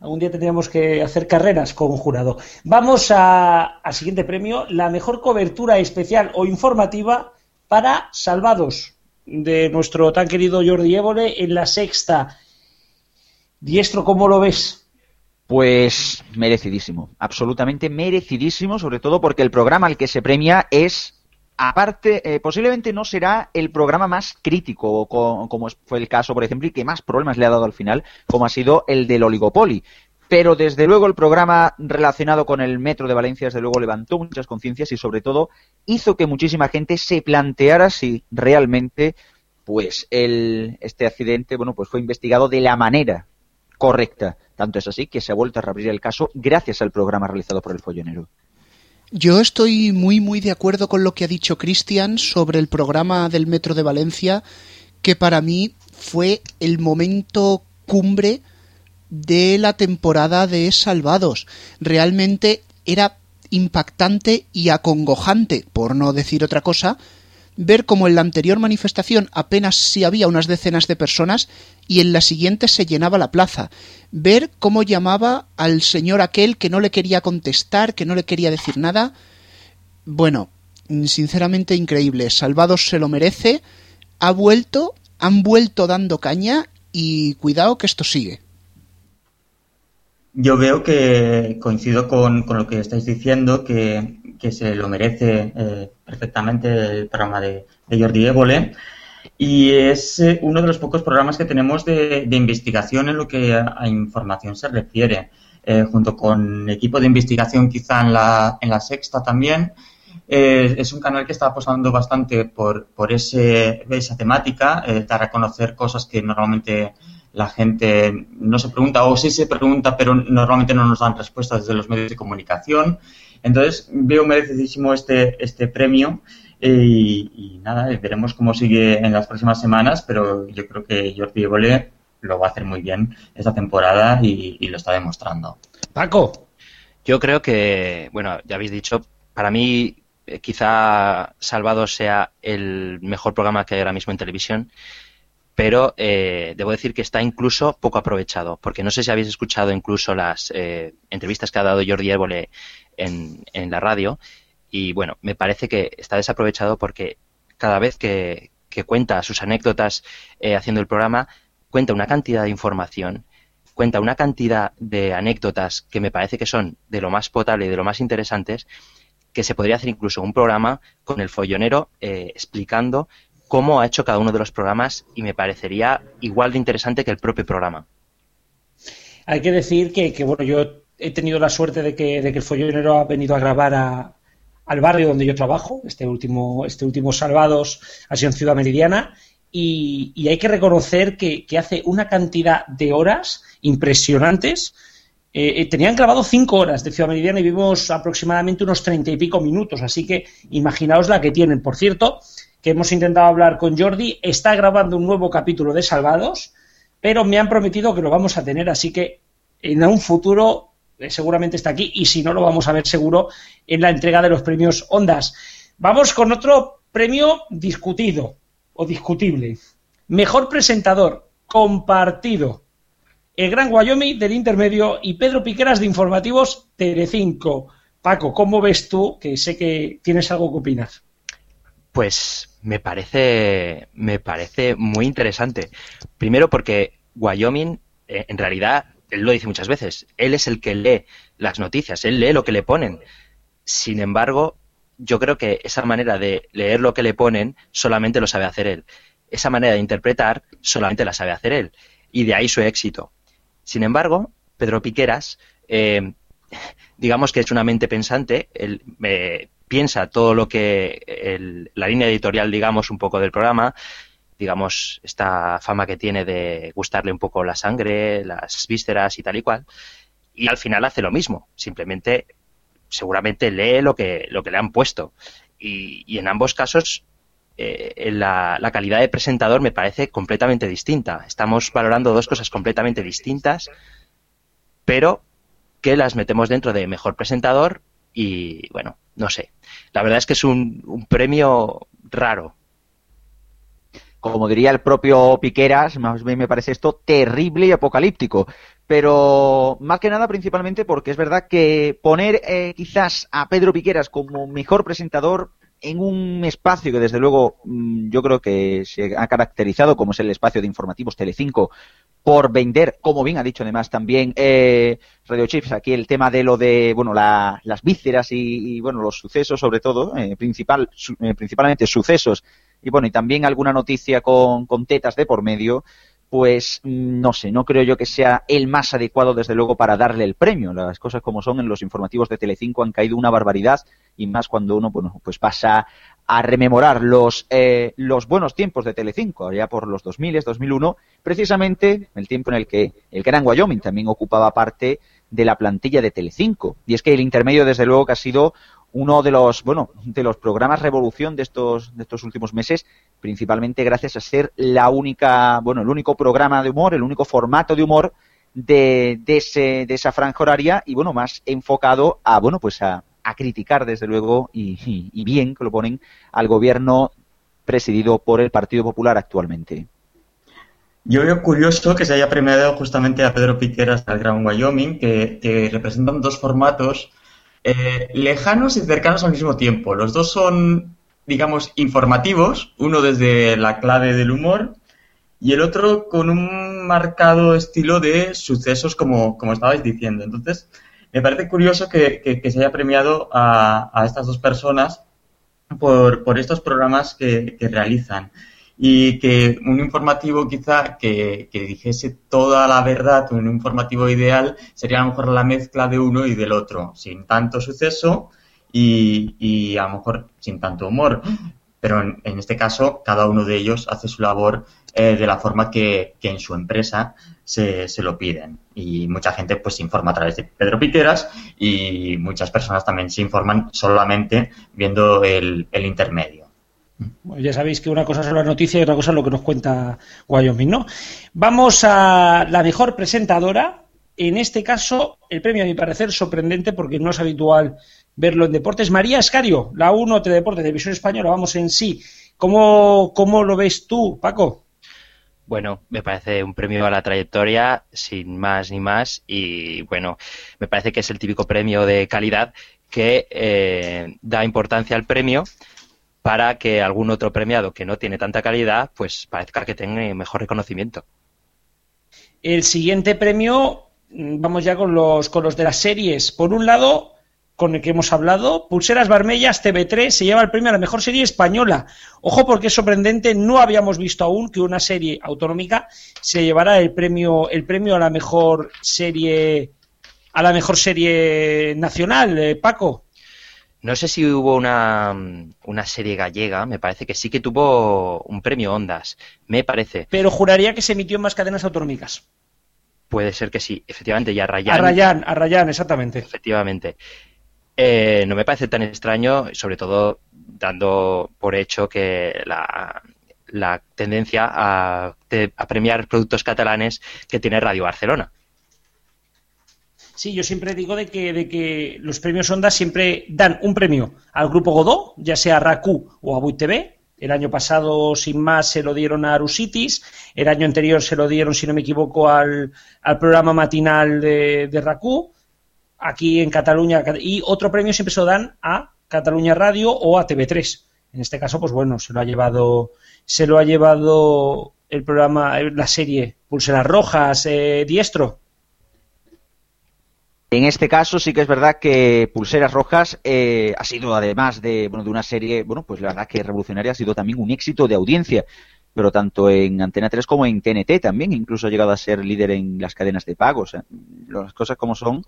Algún día tendríamos que hacer carreras con un jurado. Vamos al siguiente premio, la mejor cobertura especial o informativa para Salvados, de nuestro tan querido Jordi Évole en la sexta. Diestro, ¿cómo lo ves? Pues merecidísimo, absolutamente merecidísimo, sobre todo porque el programa al que se premia es Aparte, eh, posiblemente no será el programa más crítico, como fue el caso, por ejemplo, y que más problemas le ha dado al final, como ha sido el del oligopoli. Pero desde luego el programa relacionado con el metro de Valencia, desde luego levantó muchas conciencias y sobre todo hizo que muchísima gente se planteara si realmente pues el, este accidente bueno pues fue investigado de la manera correcta. Tanto es así que se ha vuelto a reabrir el caso gracias al programa realizado por el follonero. Yo estoy muy, muy de acuerdo con lo que ha dicho Cristian sobre el programa del Metro de Valencia, que para mí fue el momento cumbre de la temporada de Salvados. Realmente era impactante y acongojante, por no decir otra cosa, ver cómo en la anterior manifestación apenas si había unas decenas de personas y en la siguiente se llenaba la plaza. Ver cómo llamaba al señor aquel que no le quería contestar, que no le quería decir nada. Bueno, sinceramente increíble. Salvados se lo merece. Ha vuelto, han vuelto dando caña y cuidado que esto sigue. Yo veo que coincido con, lo que estáis diciendo, que, se lo merece eh, perfectamente el programa de, Jordi Évole. Y es eh, uno de los pocos programas que tenemos de, investigación en lo que a, información se refiere, eh, junto con equipo de investigación quizá en la, en la sexta también. es un canal que está apostando bastante por, por ese, esa temática, dar a conocer cosas que normalmente la gente no se pregunta o sí se pregunta, pero normalmente no nos dan respuestas desde los medios de comunicación. Entonces veo merecidísimo este, este premio eh, y, nada, veremos cómo sigue en las próximas semanas, pero yo creo que Jordi Evole lo va a hacer muy bien esta temporada y, lo está demostrando. Paco. Yo creo que, bueno, ya habéis dicho, para mí eh, quizá Salvado sea el mejor programa que hay ahora mismo en televisión pero eh, debo decir que está incluso poco aprovechado, porque no sé si habéis escuchado incluso las eh, entrevistas que ha dado Jordi Évole en, en, la radio, y bueno, me parece que está desaprovechado porque cada vez que, cuenta sus anécdotas eh, haciendo el programa, cuenta una cantidad de información, cuenta una cantidad de anécdotas que me parece que son de lo más potable y de lo más interesantes, que se podría hacer incluso un programa con el follonero explicando cómo ha hecho cada uno de los programas y me parecería igual de interesante que el propio programa. Hay que decir que, bueno, yo he tenido la suerte de que, de que el follonero ha venido a grabar al barrio donde yo trabajo. Este último, este último Salvados ha sido en Ciudad Meridiana. Y, hay que reconocer que, hace una cantidad de horas impresionantes. Eh, eh, tenían grabado cinco horas de Ciudad Meridiana y vimos aproximadamente unos treinta y pico minutos. Así que imaginaos la que tienen. Por cierto, que hemos intentado hablar con Jordi, está grabando un nuevo capítulo de Salvados, pero me han prometido que lo vamos a tener, así que en un futuro seguramente está aquí y si no lo vamos a ver seguro en la entrega de los premios Ondas. Vamos con otro premio discutido o discutible. Mejor presentador compartido. El Gran Wyoming del Intermedio y Pedro Piqueras de Informativos Telecinco. Paco, ¿cómo ves tú? Que sé que tienes algo que opinar. Pues me parece, me parece muy interesante. Primero porque Wyoming, eh, en realidad, él lo dice muchas veces, él es el que lee las noticias, él lee lo que le ponen. Sin embargo, yo creo que esa manera de leer lo que le ponen solamente lo sabe hacer él. Esa manera de interpretar solamente la sabe hacer él. Y de ahí su éxito. Sin embargo, Pedro Piqueras, eh, digamos que es una mente pensante, él eh, piensa todo lo que la línea editorial, digamos, un poco del programa, digamos, esta fama que tiene de gustarle un poco la sangre, las vísceras y tal y cual, y al final hace lo mismo, simplemente seguramente lee lo que, lo que le han puesto. Y, en ambos casos eh, la, calidad de presentador me parece completamente distinta. Estamos valorando dos cosas completamente distintas, pero que las metemos dentro de mejor presentador y bueno, no sé. La verdad es que es un premio raro. Como diría el propio Piqueras, más bien me parece esto terrible y apocalíptico. Pero más que nada principalmente porque es verdad que poner eh, quizás a Pedro Piqueras como mejor presentador en un espacio que desde luego mm, yo creo que se ha caracterizado como es el espacio de informativos Telecinco por vender, como bien ha dicho además también eh, Radio Chips, aquí el tema de lo de, bueno, las vísceras y, bueno, los sucesos sobre todo, eh, principal, eh, principalmente sucesos y bueno, y también alguna noticia con, tetas de por medio, pues mm, no sé, no creo yo que sea el más adecuado desde luego para darle el premio. Las cosas como son en los informativos de Telecinco han caído una barbaridad y más cuando uno bueno, pues pasa a rememorar los, eh, los buenos tiempos de Telecinco, allá por los 2000, 2001, precisamente el tiempo en el que el Gran Wyoming también ocupaba parte de la plantilla de Telecinco. Y es que el intermedio, desde luego, que ha sido uno de los, bueno, de los programas revolución de estos, de estos últimos meses, principalmente gracias a ser la única, bueno, el único programa de humor, el único formato de humor de, de, ese, de esa franja horaria y, bueno, más enfocado a, bueno, pues a, criticar, desde luego, y, bien que lo ponen, al gobierno presidido por el Partido Popular actualmente. Yo veo curioso que se haya premiado justamente a Pedro Piqueras al Gran Wyoming, que representan dos formatos eh, lejanos y cercanos al mismo tiempo. Los dos son, digamos, informativos, uno desde la clave del humor y el otro con un marcado estilo de sucesos, como, como estabais diciendo. Entonces, me parece curioso que, se haya premiado a, estas dos personas por, por estos programas que, que realizan y que un informativo quizá que, dijese toda la verdad, un informativo ideal, sería a lo mejor la mezcla de uno y del otro, sin tanto suceso y, y a lo mejor sin tanto humor. Pero en, este caso, cada uno de ellos hace su labor eh, de la forma que, en su empresa se, se, lo piden. Y mucha gente pues se informa a través de Pedro Piqueras y muchas personas también se informan solamente viendo el intermedio. Ya sabéis que una cosa son las noticias y otra cosa es lo que nos cuenta Wyoming, ¿no? Vamos a la mejor presentadora. En este caso, el premio, a mi parecer, sorprendente porque no es habitual verlo en deportes. María Escario, la 1 de Deportes de Visión Española, vamos en sí. ¿Cómo, ¿Cómo lo ves tú, Paco? Bueno, me parece un premio a la trayectoria, sin más ni más, y bueno, me parece que es el típico premio de calidad que eh, da importancia al premio para que algún otro premiado que no tiene tanta calidad, pues parezca que tenga mejor reconocimiento. El siguiente premio, mm, vamos ya con los, con los de las series. Por un lado, con el que hemos hablado, Pulseras Barmellas TV3 se lleva el premio a la mejor serie española. Ojo porque es sorprendente, no habíamos visto aún que una serie autonómica se llevara el premio, el premio a la mejor serie a la mejor serie nacional, eh, Paco. No sé si hubo una, una, serie gallega, me parece que sí que tuvo un premio Ondas, me parece. Pero juraría que se emitió en más cadenas autonómicas. Puede ser que sí, efectivamente, y a Rayán. A Rayán, a Rayán, exactamente. Efectivamente. Eh, no me parece tan extraño, sobre todo dando por hecho que la, la tendencia a, a premiar productos catalanes que tiene Radio Barcelona. Sí, yo siempre digo de que, de que los premios Ondas siempre dan un premio al grupo Godó, ya sea a RACU o a Buit TV. El año pasado, sin más, se lo dieron a Arusitis. El año anterior se lo dieron, si no me equivoco, al, programa matinal de, de. Aquí en Cataluña. Y otro premio siempre se lo dan a Cataluña Radio o a TV3. En este caso, pues bueno, se lo ha llevado, se lo ha llevado el programa, la serie Pulseras Rojas, eh, Diestro. En este caso sí que es verdad que Pulseras Rojas eh, ha sido, además de, bueno, de una serie, bueno, pues la verdad que revolucionaria, ha sido también un éxito de audiencia pero tanto en Antena 3 como en TNT también, incluso ha llegado a ser líder en las cadenas de pagos. las cosas como son.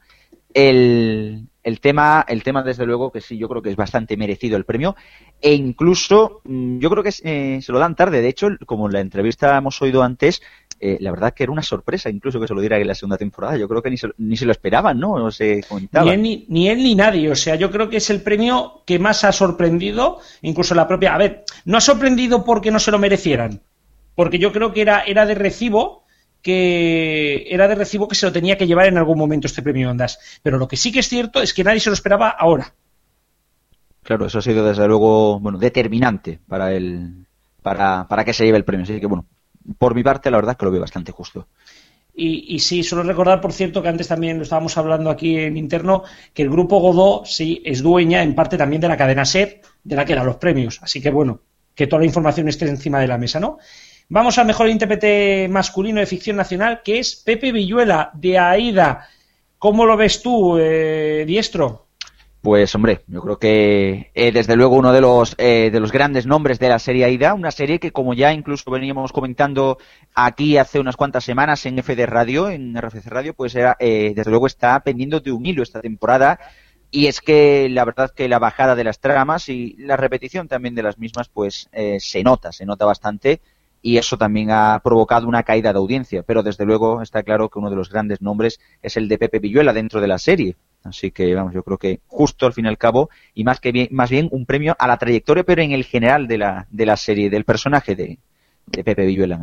El, el, tema, el tema, desde luego, que sí, yo creo que es bastante merecido el premio. E incluso, mm, yo creo que eh, se lo dan tarde. De hecho, como en la entrevista hemos oído antes, eh, la verdad que era una sorpresa incluso que se lo diera en la segunda temporada. Yo creo que ni se, ni se lo esperaban, ¿no? no se comentaba. Ni él ni, ni él ni, nadie. O sea, yo creo que es el premio que más ha sorprendido, incluso la propia. A ver, no ha sorprendido porque no se lo merecieran, porque yo creo que era, era de recibo que era de recibo que se lo tenía que llevar en algún momento este premio Ondas. Pero lo que sí que es cierto es que nadie se lo esperaba ahora. Claro, eso ha sido desde luego bueno determinante para el para, para que se lleve el premio. Así que bueno, por mi parte, la verdad que lo veo bastante justo. Y, sí, solo recordar, por cierto, que antes también lo estábamos hablando aquí en interno, que el grupo Godó sí es dueña en parte también de la cadena SER, de la que eran los premios. Así que bueno, que toda la información esté encima de la mesa, ¿no? Vamos al mejor intérprete masculino de ficción nacional, que es Pepe Villuela, de Aida. ¿Cómo lo ves tú, eh, Diestro? Pues hombre, yo creo que eh, desde luego uno de los eh, de los grandes nombres de la serie AIDA, una serie que como ya incluso veníamos comentando aquí hace unas cuantas semanas en FD Radio, en RFC Radio, pues era, eh, desde luego está pendiendo de un hilo esta temporada. Y es que la verdad que la bajada de las tramas y la repetición también de las mismas pues se nota, se nota bastante. Y eso también ha provocado una caída de audiencia, pero desde luego está claro que uno de los grandes nombres es el de Pepe Villuela dentro de la serie Así que, vamos, yo creo que justo al fin y al cabo, y más que bien, más bien un premio a la trayectoria, pero en el general de la, de la serie, del personaje de, Pepe Villuela.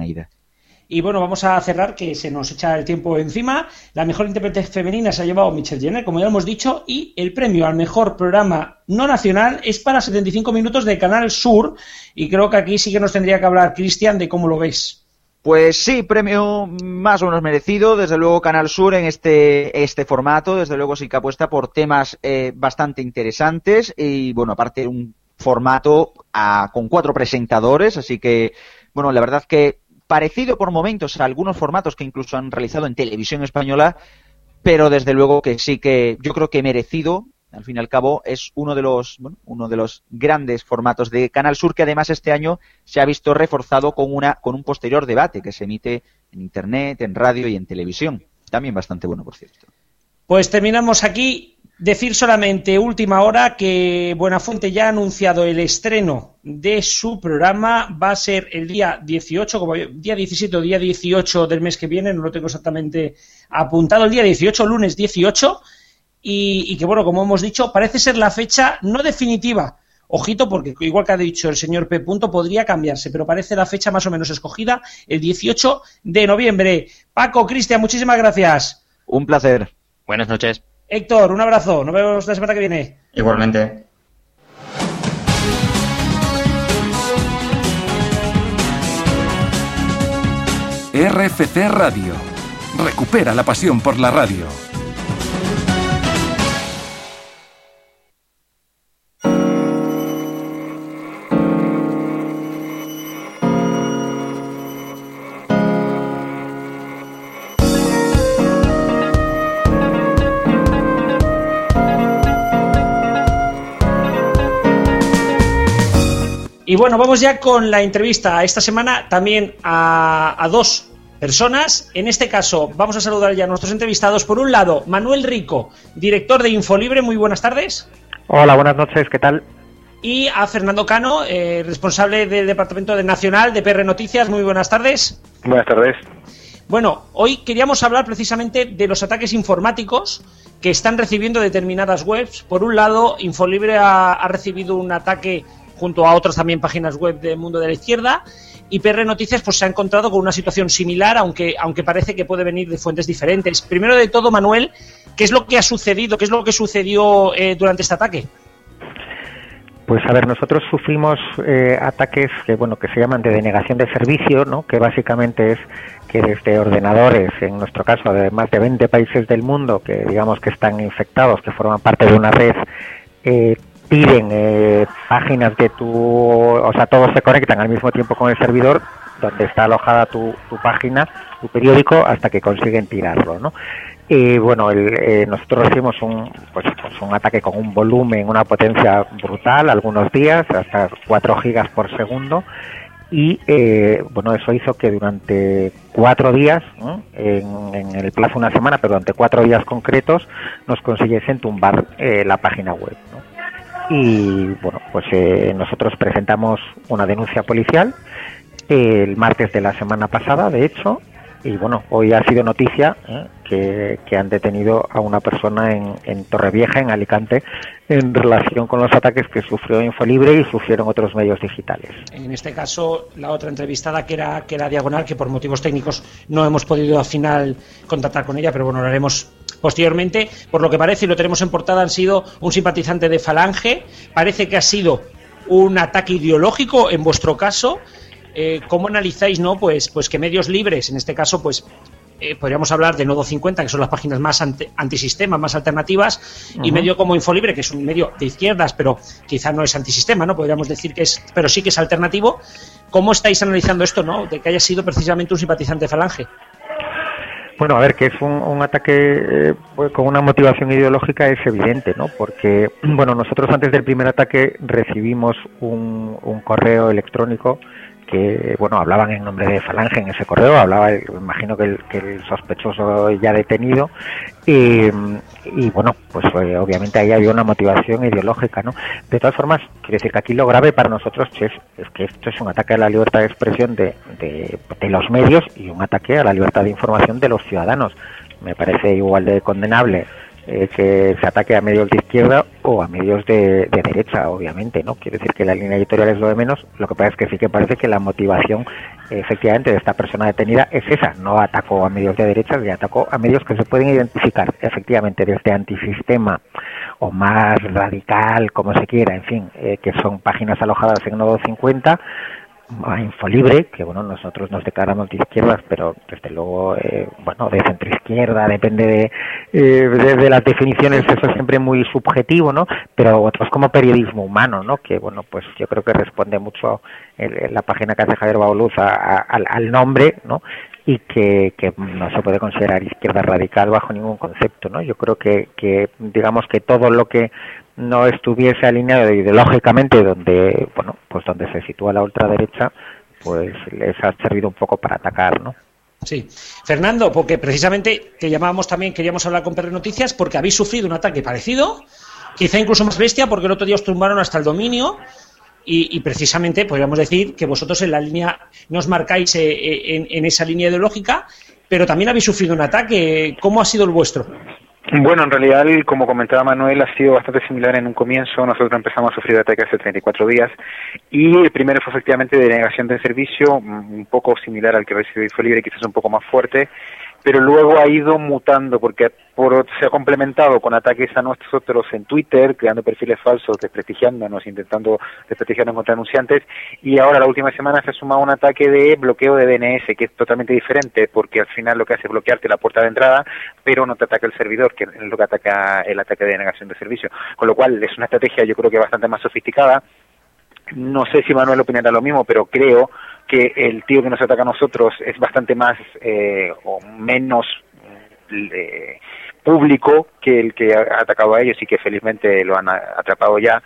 Y bueno, vamos a cerrar, que se nos echa el tiempo encima. La mejor intérprete femenina se ha llevado Michelle Jenner, como ya hemos dicho, y el premio al mejor programa no nacional es para 75 minutos de Canal Sur. Y creo que aquí sí que nos tendría que hablar Cristian de cómo lo ves. Pues sí, premio más o menos merecido. Desde luego Canal Sur en este, este formato, desde luego sí que apuesta por temas eh, bastante interesantes y bueno, aparte un formato con cuatro presentadores, así que bueno, la verdad que parecido por momentos a algunos formatos que incluso han realizado en televisión española, pero desde luego que sí que yo creo que merecido al fin y al cabo es uno de los bueno, uno de los grandes formatos de Canal Sur que además este año se ha visto reforzado con una con un posterior debate que se emite en internet, en radio y en televisión. También bastante bueno, por cierto. Pues terminamos aquí. Decir solamente última hora que Buenafuente ya ha anunciado el estreno de su programa. Va a ser el día 18, como día 17 o día 18 del mes que viene, no lo tengo exactamente apuntado. El día 18, lunes 18 y, que, bueno, como hemos dicho, parece ser la fecha no definitiva. Ojito, porque igual que ha dicho el señor P. Punto, podría cambiarse, pero parece la fecha más o menos escogida, el 18 de noviembre. Paco, Cristian, muchísimas gracias. Un placer. Buenas noches. Héctor, un abrazo. Nos vemos la semana que viene. Igualmente. RFC Radio. Recupera la pasión por la radio. Bueno, vamos ya con la entrevista esta semana también a, dos personas. En este caso, vamos a saludar ya a nuestros entrevistados. Por un lado, Manuel Rico, director de Infolibre. Muy buenas tardes. Hola, buenas noches. ¿Qué tal? Y a Fernando Cano, eh, responsable del Departamento de Nacional de PR Noticias. Muy buenas tardes. Buenas tardes. Bueno, hoy queríamos hablar precisamente de los ataques informáticos que están recibiendo determinadas webs. Por un lado, Infolibre ha recibido un ataque junto a otras también páginas web del mundo de la izquierda. Y PR Noticias pues, se ha encontrado con una situación similar, aunque, aunque parece que puede venir de fuentes diferentes. Primero de todo, Manuel, ¿qué es lo que ha sucedido? ¿Qué es lo que sucedió eh, durante este ataque? Pues a ver, nosotros sufrimos eh, ataques que bueno que se llaman de denegación de servicio, ¿no? Que básicamente es que desde ordenadores, en nuestro caso de más de 20 países del mundo, que digamos que están infectados, que forman parte de una red, eh, piden eh, páginas de tu, o sea, todos se conectan al mismo tiempo con el servidor donde está alojada tu, tu página, tu periódico, hasta que consiguen tirarlo, ¿no? Y bueno, el, nosotros recibimos un, pues, pues, un ataque con un volumen, una potencia brutal, algunos días, hasta 4 gigas por segundo, y eh, bueno eso hizo que durante cuatro días en, el plazo de una semana pero durante cuatro días concretos nos consiguiesen tumbar eh, la página web y bueno pues eh, nosotros presentamos una denuncia policial el martes de la semana pasada de hecho y bueno, hoy ha sido noticia ¿eh? que, que, han detenido a una persona en, en, Torrevieja, en Alicante, en relación con los ataques que sufrió Infolibre y sufrieron otros medios digitales. En este caso, la otra entrevistada, que era, que era Diagonal, que por motivos técnicos no hemos podido al final contactar con ella, pero bueno, lo haremos posteriormente. Por lo que parece, y lo tenemos en portada, han sido un simpatizante de Falange. Parece que ha sido un ataque ideológico en vuestro caso eh, ¿cómo analizáis, no? Pues, pues que medios libres, en este caso, pues eh, podríamos hablar de Nodo 50, que son las páginas más antisistema, más alternativas, y medio como Infolibre, que es un medio de izquierdas, pero quizá no es antisistema, ¿no? Podríamos decir que es, pero sí que es alternativo. ¿Cómo estáis analizando esto, no? De que haya sido precisamente un simpatizante de Falange. Bueno, a ver, que es un, ataque eh, pues, con una motivación ideológica es evidente, ¿no? Porque, <clears throat> bueno, nosotros antes del primer ataque recibimos un, un correo electrónico que bueno hablaban en nombre de Falange en ese correo, hablaba, imagino que el, sospechoso ya detenido y, bueno, pues eh, obviamente ahí había una motivación ideológica, ¿no? De todas formas, quiero decir que aquí lo grave para nosotros es, es que esto es un ataque a la libertad de expresión de, de los medios y un ataque a la libertad de información de los ciudadanos. Me parece igual de condenable eh, que se ataque a medios de izquierda o a medios de, derecha, obviamente, ¿no? Quiere decir que la línea editorial es lo de menos, lo que pasa es que sí que parece que la motivación, efectivamente, de esta persona detenida es esa, no atacó a medios de derecha, le atacó a medios que se pueden identificar, efectivamente, desde antisistema o más radical, como se quiera, en fin, eh, que son páginas alojadas en Nodo 50, a Infolibre, que bueno, nosotros nos declaramos de izquierdas, pero desde luego, eh, bueno, de centro izquierda, depende de, eh, de, las definiciones, eso es siempre muy subjetivo, ¿no? Pero otros como periodismo humano, ¿no? Que bueno, pues yo creo que responde mucho la página que hace Javier Bauluz al, al nombre, ¿no? y que, que, no se puede considerar izquierda radical bajo ningún concepto, ¿no? Yo creo que, que digamos que todo lo que no estuviese alineado ideológicamente donde bueno pues donde se sitúa la ultraderecha pues les ha servido un poco para atacar no Sí. Fernando, porque precisamente te llamábamos también, queríamos hablar con PR Noticias porque habéis sufrido un ataque parecido, quizá incluso más bestia, porque el otro día os tumbaron hasta el dominio y, precisamente podríamos decir que vosotros en la línea, no os marcáis eh, eh, en esa línea ideológica, pero también habéis sufrido un ataque. ¿Cómo ha sido el vuestro? Bueno, en realidad, como comentaba Manuel, ha sido bastante similar en un comienzo. Nosotros empezamos a sufrir ataques hace 34 días y el primero fue efectivamente de negación de servicio, un poco similar al que recibió Infolibre, quizás un poco más fuerte pero luego ha ido mutando porque se ha complementado con ataques a nosotros en Twitter, creando perfiles falsos, desprestigiándonos, intentando desprestigiarnos contra anunciantes, y ahora la última semana se ha sumado un ataque de bloqueo de DNS, que es totalmente diferente, porque al final lo que hace es bloquearte la puerta de entrada, pero no te ataca el servidor, que es lo que ataca el ataque de negación de servicio. Con lo cual es una estrategia yo creo que bastante más sofisticada. No sé si Manuel opinará lo mismo, pero creo que el tío que nos ataca a nosotros es bastante más eh, o menos eh, público que el que ha atacado a ellos y que felizmente lo han atrapado ya.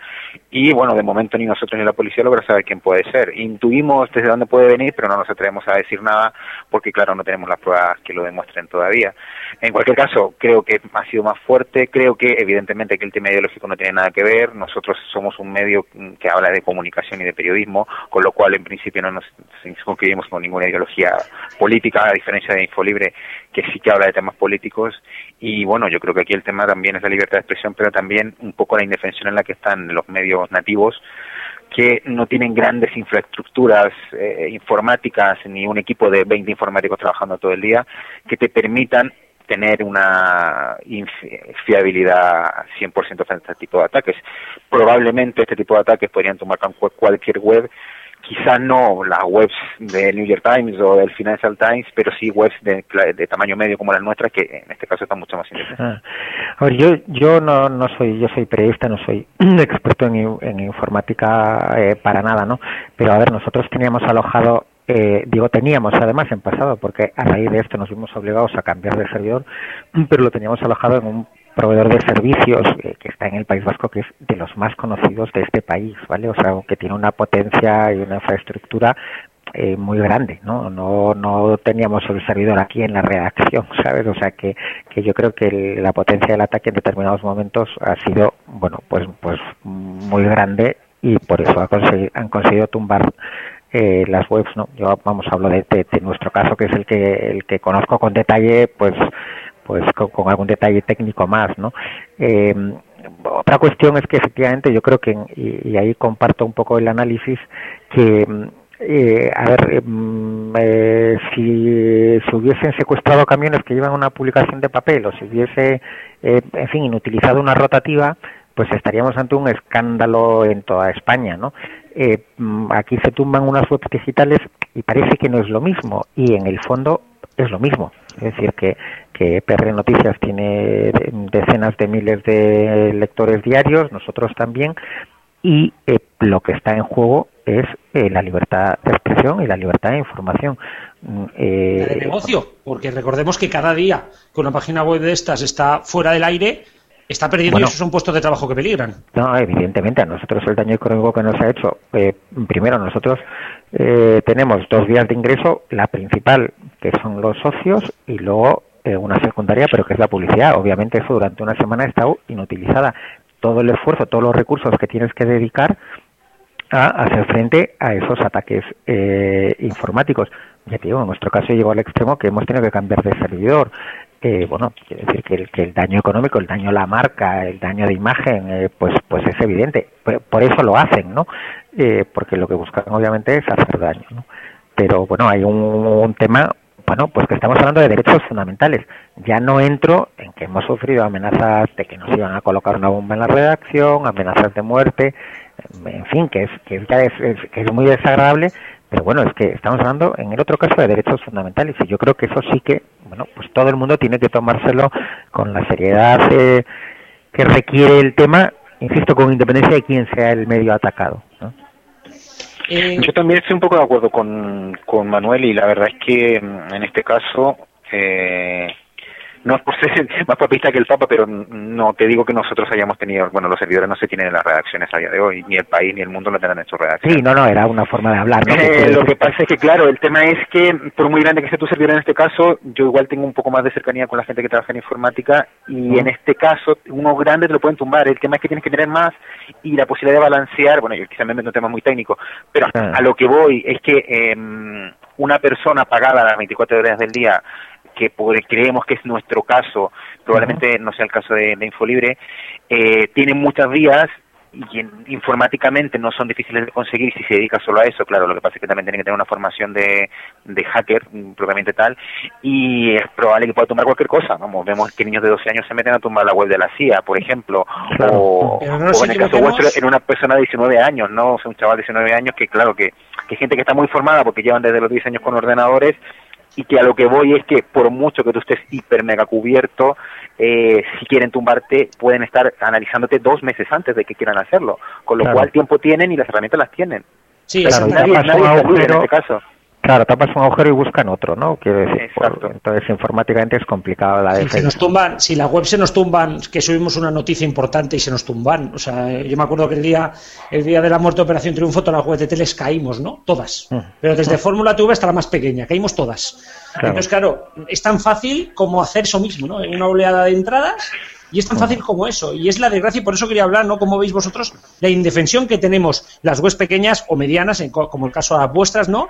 Y bueno, de momento ni nosotros ni la policía logra saber quién puede ser. Intuimos desde dónde puede venir, pero no nos atrevemos a decir nada porque, claro, no tenemos las pruebas que lo demuestren todavía. En cualquier caso, creo que ha sido más fuerte. Creo que, evidentemente, que el tema ideológico no tiene nada que ver. Nosotros somos un medio que habla de comunicación y de periodismo, con lo cual, en principio, no nos inscribimos con ninguna ideología política, a diferencia de Infolibre, que sí que habla de temas políticos. Y bueno, yo creo que aquí el tema también es la libertad de expresión, pero también un poco la indefensión en la que están los medios nativos que no tienen grandes infraestructuras eh, informáticas ni un equipo de 20 informáticos trabajando todo el día que te permitan tener una fiabilidad 100% frente a este tipo de ataques. Probablemente este tipo de ataques podrían tomar cualquier web quizá no las webs del New York Times o del Financial Times, pero sí webs de, de tamaño medio como las nuestras, que en este caso están mucho más interesantes. Ah. A ver, yo, yo no, no soy, yo soy periodista, no soy <clears throat> experto en, en informática eh, para nada, ¿no? Pero a ver, nosotros teníamos alojado eh, digo teníamos además en pasado porque a raíz de esto nos vimos obligados a cambiar de servidor pero lo teníamos alojado en un proveedor de servicios eh, que está en el País Vasco, que es de los más conocidos de este país, ¿vale? O sea, que tiene una potencia y una infraestructura eh, muy grande, ¿no? ¿no? No teníamos el servidor aquí en la redacción, <laughs> ¿sabes? O sea, que, que yo creo que la potencia del ataque en determinados momentos ha sido, bueno, pues, pues muy grande y por eso han conseguido tumbar eh, las webs, ¿no? Yo, vamos, hablo de, de, nuestro caso, que es el que, el que conozco con detalle, pues pues con, algún detalle técnico más, ¿no? Eh, otra cuestión es que efectivamente yo creo que, y, ahí comparto un poco el análisis, que, eh, a ver, mm, eh, si se hubiesen secuestrado camiones que llevan una publicación de papel o si hubiese, eh, en fin, inutilizado una rotativa, pues estaríamos ante un escándalo en toda España, ¿no? Eh, mm, aquí se tumban unas webs digitales y parece que no es lo mismo y en el fondo es lo mismo. Es decir, que, que PR Noticias tiene decenas de miles de lectores diarios, nosotros también, y eh, lo que está en juego es eh, la libertad de expresión y la libertad de información. Mm, eh, de negocio, porque recordemos que cada día que una página web de estas está fuera del aire, está perdiendo y esos son puestos de trabajo que peligran. No, evidentemente, a nosotros el daño económico que nos ha hecho, eh, primero nosotros eh, tenemos dos vías de ingreso, la principal que son los socios y luego eh, una secundaria pero que es la publicidad. Obviamente eso durante una semana ha estado inutilizada. Todo el esfuerzo, todos los recursos que tienes que dedicar a hacer frente a esos ataques eh, informáticos. Ya digo, en nuestro caso llegó al extremo que hemos tenido que cambiar de servidor. Eh, bueno, quiere decir que el, que el, daño económico, el daño a la marca, el daño de imagen, eh, pues, pues es evidente. Por, eso lo hacen, ¿no? Eh, porque lo que buscan obviamente es hacer daño, ¿no? Pero bueno, hay un, tema bueno, pues que estamos hablando de derechos fundamentales. Ya no entro en que hemos sufrido amenazas de que nos iban a colocar una bomba en la redacción, amenazas de muerte, en fin, que es que es, es, que es muy desagradable, pero bueno, es que estamos hablando en el otro caso de derechos fundamentales y yo creo que eso sí que, bueno, pues todo el mundo tiene que tomárselo con la seriedad eh, que requiere el tema, insisto, con independencia de quién sea el medio atacado. Eh... Yo también estoy un poco de acuerdo con, con Manuel y la verdad es que mm, en este caso eh, no es por ser <laughs> más papista que el Papa, pero no te digo que nosotros hayamos tenido, bueno, los servidores no se tienen en las redacciones a día de hoy, ni el país ni el mundo lo tendrán en sus redacciones. Sí, no, no, era una forma de hablar. ¿no? <laughs> Eh, lo que pasa es que, claro, el tema es que, por muy grande que sea tu servidor en este caso, yo igual tengo un poco más de cercanía con la gente que trabaja en informática y en este caso, uno grande te lo pueden tumbar. El tema es que tienes que tener más y la posibilidad de balancear, bueno, yo quizás me meto un tema muy técnico, pero uh a lo que voy es que eh, una persona pagada las 24 horas del día que creemos que es nuestro caso, probablemente uh -huh. no sea el caso de, de Infolibre, eh, tiene muchas vías y en, informáticamente no son difíciles de conseguir si se dedica solo a eso, claro, lo que pasa es que también tiene que tener una formación de, de hacker propiamente tal y es probable que pueda tomar cualquier cosa, vamos, vemos que niños de 12 años se meten a tumbar la web de la CIA, por ejemplo, claro. o, no o en el caso vuestro en una persona de 19 años, ¿no? O sea, un chaval de 19 años que claro, que, que gente que está muy formada porque llevan desde los 10 años con ordenadores y que a lo que voy es que por mucho que tú estés hiper mega cubierto, eh, si quieren tumbarte pueden estar analizándote dos meses antes de que quieran hacerlo, con lo Claro. cual tiempo tienen y las herramientas las tienen. Sí, Claro, nadie, en este caso. Claro, tapas un agujero y buscan otro, ¿no? Quiero decir, por- Exacto. entonces informáticamente es complicado la Si, defensa. se nos tumban, si la web se nos tumban, que subimos una noticia importante y se nos tumban. O sea, yo me acuerdo que el día, el día de la muerte de Operación Triunfo, todas las webs de teles caímos, ¿no? Todas. Mm. Pero desde Fórmula TV hasta la más pequeña, caímos todas. Claro. Entonces, claro, es tan fácil como hacer eso mismo, ¿no? Una oleada de entradas y es tan fácil como eso. Y es la desgracia, y por eso quería hablar, ¿no? Como veis vosotros, la indefensión que tenemos las webs pequeñas o medianas, en co- como el caso de las vuestras, ¿no?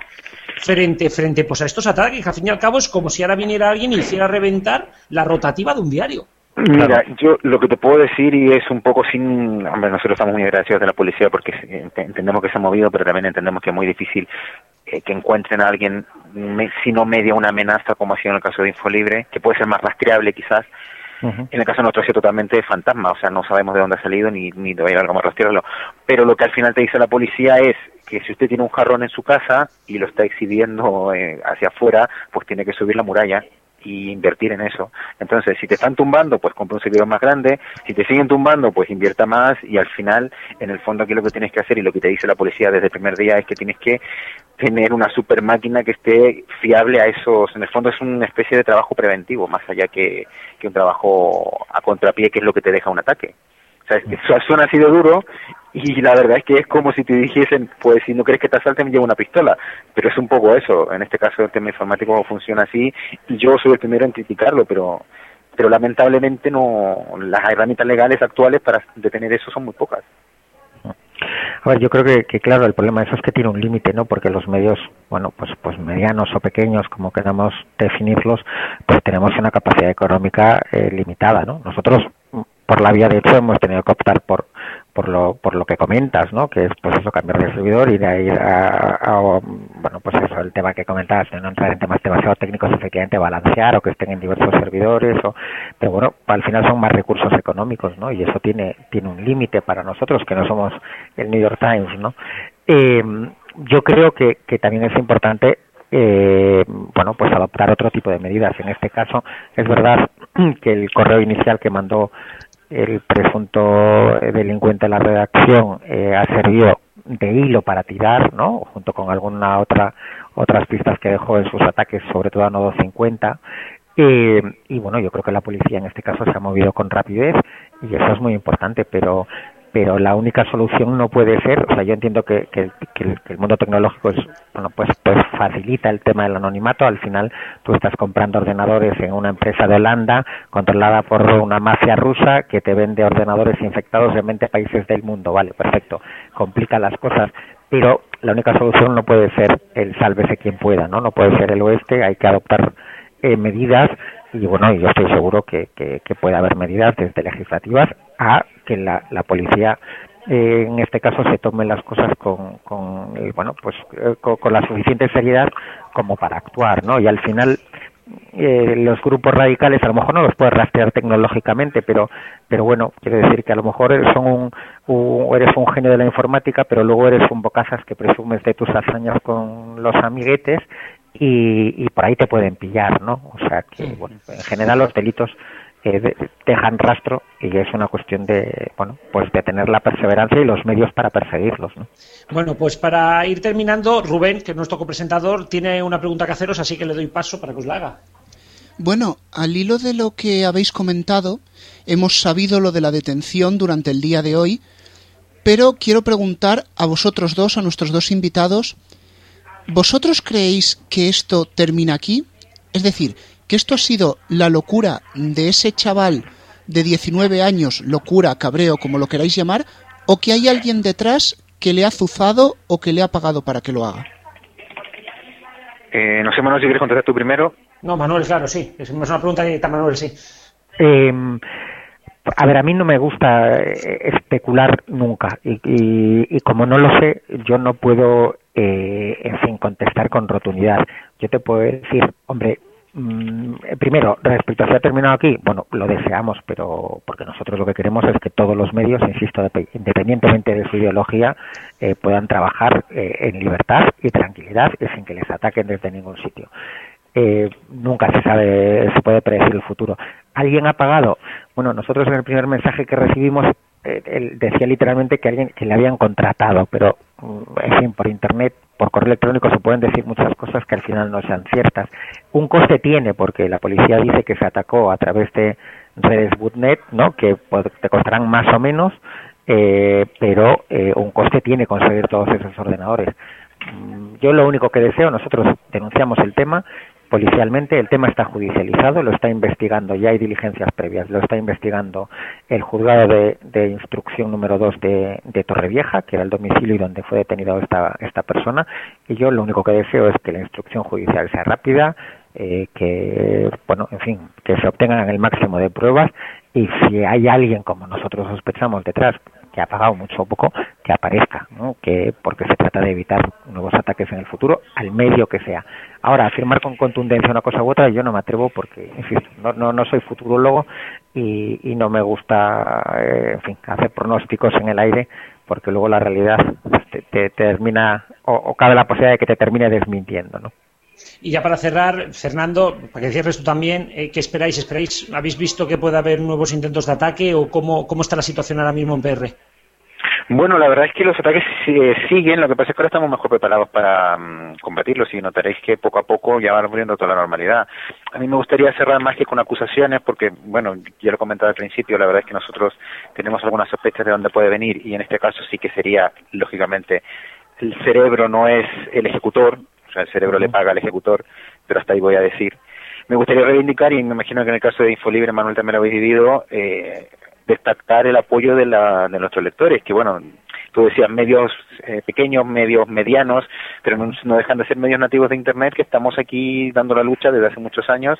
Frente, frente pues a estos ataques, que al fin y al cabo es como si ahora viniera alguien y hiciera reventar la rotativa de un diario. Mira, yo lo que te puedo decir y es un poco sin, hombre, nosotros estamos muy agradecidos de la policía porque ent- entendemos que se ha movido, pero también entendemos que es muy difícil eh, que encuentren a alguien, me- si no media una amenaza como ha sido en el caso de Infolibre, que puede ser más rastreable quizás, En el caso nuestro ha sido totalmente fantasma, o sea, no sabemos de dónde ha salido ni, ni de a cómo rastrearlo. Pero lo que al final te dice la policía es que si usted tiene un jarrón en su casa y lo está exhibiendo eh, hacia afuera, pues tiene que subir la muralla y invertir en eso. Entonces, si te están tumbando, pues compra un servidor más grande, si te siguen tumbando, pues invierta más y al final, en el fondo aquí lo que tienes que hacer y lo que te dice la policía desde el primer día es que tienes que tener una super máquina que esté fiable a esos, en el fondo es una especie de trabajo preventivo, más allá que, que un trabajo a contrapié, que es lo que te deja un ataque. O sea, eso suena así de duro y la verdad es que es como si te dijesen, pues si no crees que te asalten, lleva una pistola. Pero es un poco eso. En este caso, el tema informático funciona así. Y yo soy el primero en criticarlo, pero pero lamentablemente no las herramientas legales actuales para detener eso son muy pocas. A ver, yo creo que, claro, el problema de eso es que tiene un límite, ¿no? Porque los medios, bueno, pues, pues medianos o pequeños, como queramos definirlos, pues tenemos una capacidad económica eh, limitada, ¿no? Nosotros, por la vía de hecho, hemos tenido que optar por por lo, por lo que comentas, ¿no? Que es, pues eso, cambiar de servidor y de ahí a, bueno, pues eso, el tema que comentabas, no entrar en temas demasiado técnicos, efectivamente, balancear o que estén en diversos servidores, o, pero bueno, al final son más recursos económicos, ¿no? Y eso tiene, tiene un límite para nosotros, que no somos el New York Times, ¿no? Eh, yo creo que, que también es importante eh, bueno, pues adoptar otro tipo de medidas. En este caso, es verdad que el correo inicial que mandó el presunto delincuente de la redacción eh, ha servido de hilo para tirar, ¿no? Junto con alguna otra otras pistas que dejó en sus ataques, sobre todo a Nodo 50. Eh, y bueno, yo creo que la policía en este caso se ha movido con rapidez y eso es muy importante, pero pero la única solución no puede ser, o sea, yo entiendo que, que, el, mundo tecnológico es, bueno, pues, pues facilita el tema del anonimato, al final tú estás comprando ordenadores en una empresa de Holanda controlada por una mafia rusa que te vende ordenadores infectados en 20 países del mundo, vale, perfecto, complica las cosas, pero la única solución no puede ser el sálvese quien pueda, ¿no? No puede ser el oeste, hay que adoptar eh, medidas y bueno, yo estoy seguro que, que, que puede haber medidas desde legislativas a que la, la policía eh, en este caso se tomen las cosas con, con eh, bueno pues eh, con, la suficiente seriedad como para actuar no y al final eh, los grupos radicales a lo mejor no los puedes rastrear tecnológicamente pero pero bueno quiere decir que a lo mejor son un, eres un genio de la informática pero luego eres un bocazas que presumes de tus hazañas con los amiguetes y, y por ahí te pueden pillar no o sea que bueno en general los delitos eh, dejan rastro y es una cuestión de bueno pues de tener la perseverancia y los medios para perseguirlos ¿no? bueno pues para ir terminando Rubén que es nuestro copresentador tiene una pregunta que haceros así que le doy paso para que os la haga. Bueno, al hilo de lo que habéis comentado, hemos sabido lo de la detención durante el día de hoy, pero quiero preguntar a vosotros dos, a nuestros dos invitados, ¿vosotros creéis que esto termina aquí? Es decir, que esto ha sido la locura de ese chaval de 19 años, locura, cabreo, como lo queráis llamar, o que hay alguien detrás que le ha azuzado o que le ha pagado para que lo haga? Eh, no sé, Manuel, si quieres contestar tú primero. No, Manuel, claro, sí. Es una pregunta directa, Manuel, sí. Eh, a ver, a mí no me gusta eh, especular nunca y, y, y como no lo sé, yo no puedo, eh, en fin, contestar con rotundidad. Yo te puedo decir, hombre, Mm, primero, respecto a si ha terminado aquí, bueno, lo deseamos, pero porque nosotros lo que queremos es que todos los medios, insisto, independientemente de su ideología, eh, puedan trabajar eh, en libertad y tranquilidad y sin que les ataquen desde ningún sitio. Eh, nunca se sabe, se puede predecir el futuro. ¿Alguien ha pagado? Bueno, nosotros en el primer mensaje que recibimos él decía literalmente que alguien que le habían contratado, pero mm, en fin, por internet por correo electrónico se pueden decir muchas cosas que al final no sean ciertas. Un coste tiene, porque la policía dice que se atacó a través de redes bootnet, ¿no? que te costarán más o menos, eh, pero eh, un coste tiene conseguir todos esos ordenadores. Mm, yo lo único que deseo, nosotros denunciamos el tema, policialmente. El tema está judicializado, lo está investigando, ya hay diligencias previas, lo está investigando el juzgado de, de instrucción número 2 de, de, Torrevieja, que era el domicilio donde fue detenido esta, esta persona. Y yo lo único que deseo es que la instrucción judicial sea rápida, eh, que, bueno, en fin, que se obtengan el máximo de pruebas y si hay alguien como nosotros sospechamos detrás, que ha pagado mucho o poco, que aparezca, ¿no? que porque se trata de evitar nuevos ataques en el futuro, al medio que sea. Ahora, afirmar con contundencia una cosa u otra, yo no me atrevo porque, no, no, no soy futurólogo y, y no me gusta, eh, en fin, hacer pronósticos en el aire porque luego la realidad te, te termina, o, o cabe la posibilidad de que te termine desmintiendo, ¿no? Y ya para cerrar, Fernando, para que cierres tú también, eh, ¿qué esperáis? ¿Esperáis? ¿Habéis visto que puede haber nuevos intentos de ataque o cómo, cómo está la situación ahora mismo en PR? Bueno, la verdad es que los ataques eh, siguen, lo que pasa es que ahora estamos mejor preparados para mm, combatirlos y notaréis que poco a poco ya va volviendo toda la normalidad. A mí me gustaría cerrar más que con acusaciones porque, bueno, ya lo he comentado al principio, la verdad es que nosotros tenemos algunas sospechas de dónde puede venir y en este caso sí que sería, lógicamente, el cerebro no es el ejecutor, o sea, el cerebro le paga al ejecutor, pero hasta ahí voy a decir. Me gustaría reivindicar, y me imagino que en el caso de Infolibre, Manuel también lo habéis vivido, eh, destacar el apoyo de, la, de nuestros lectores, que bueno, tú decías medios eh, pequeños, medios medianos, pero no, no, dejan de ser medios nativos de Internet que estamos aquí dando la lucha desde hace muchos años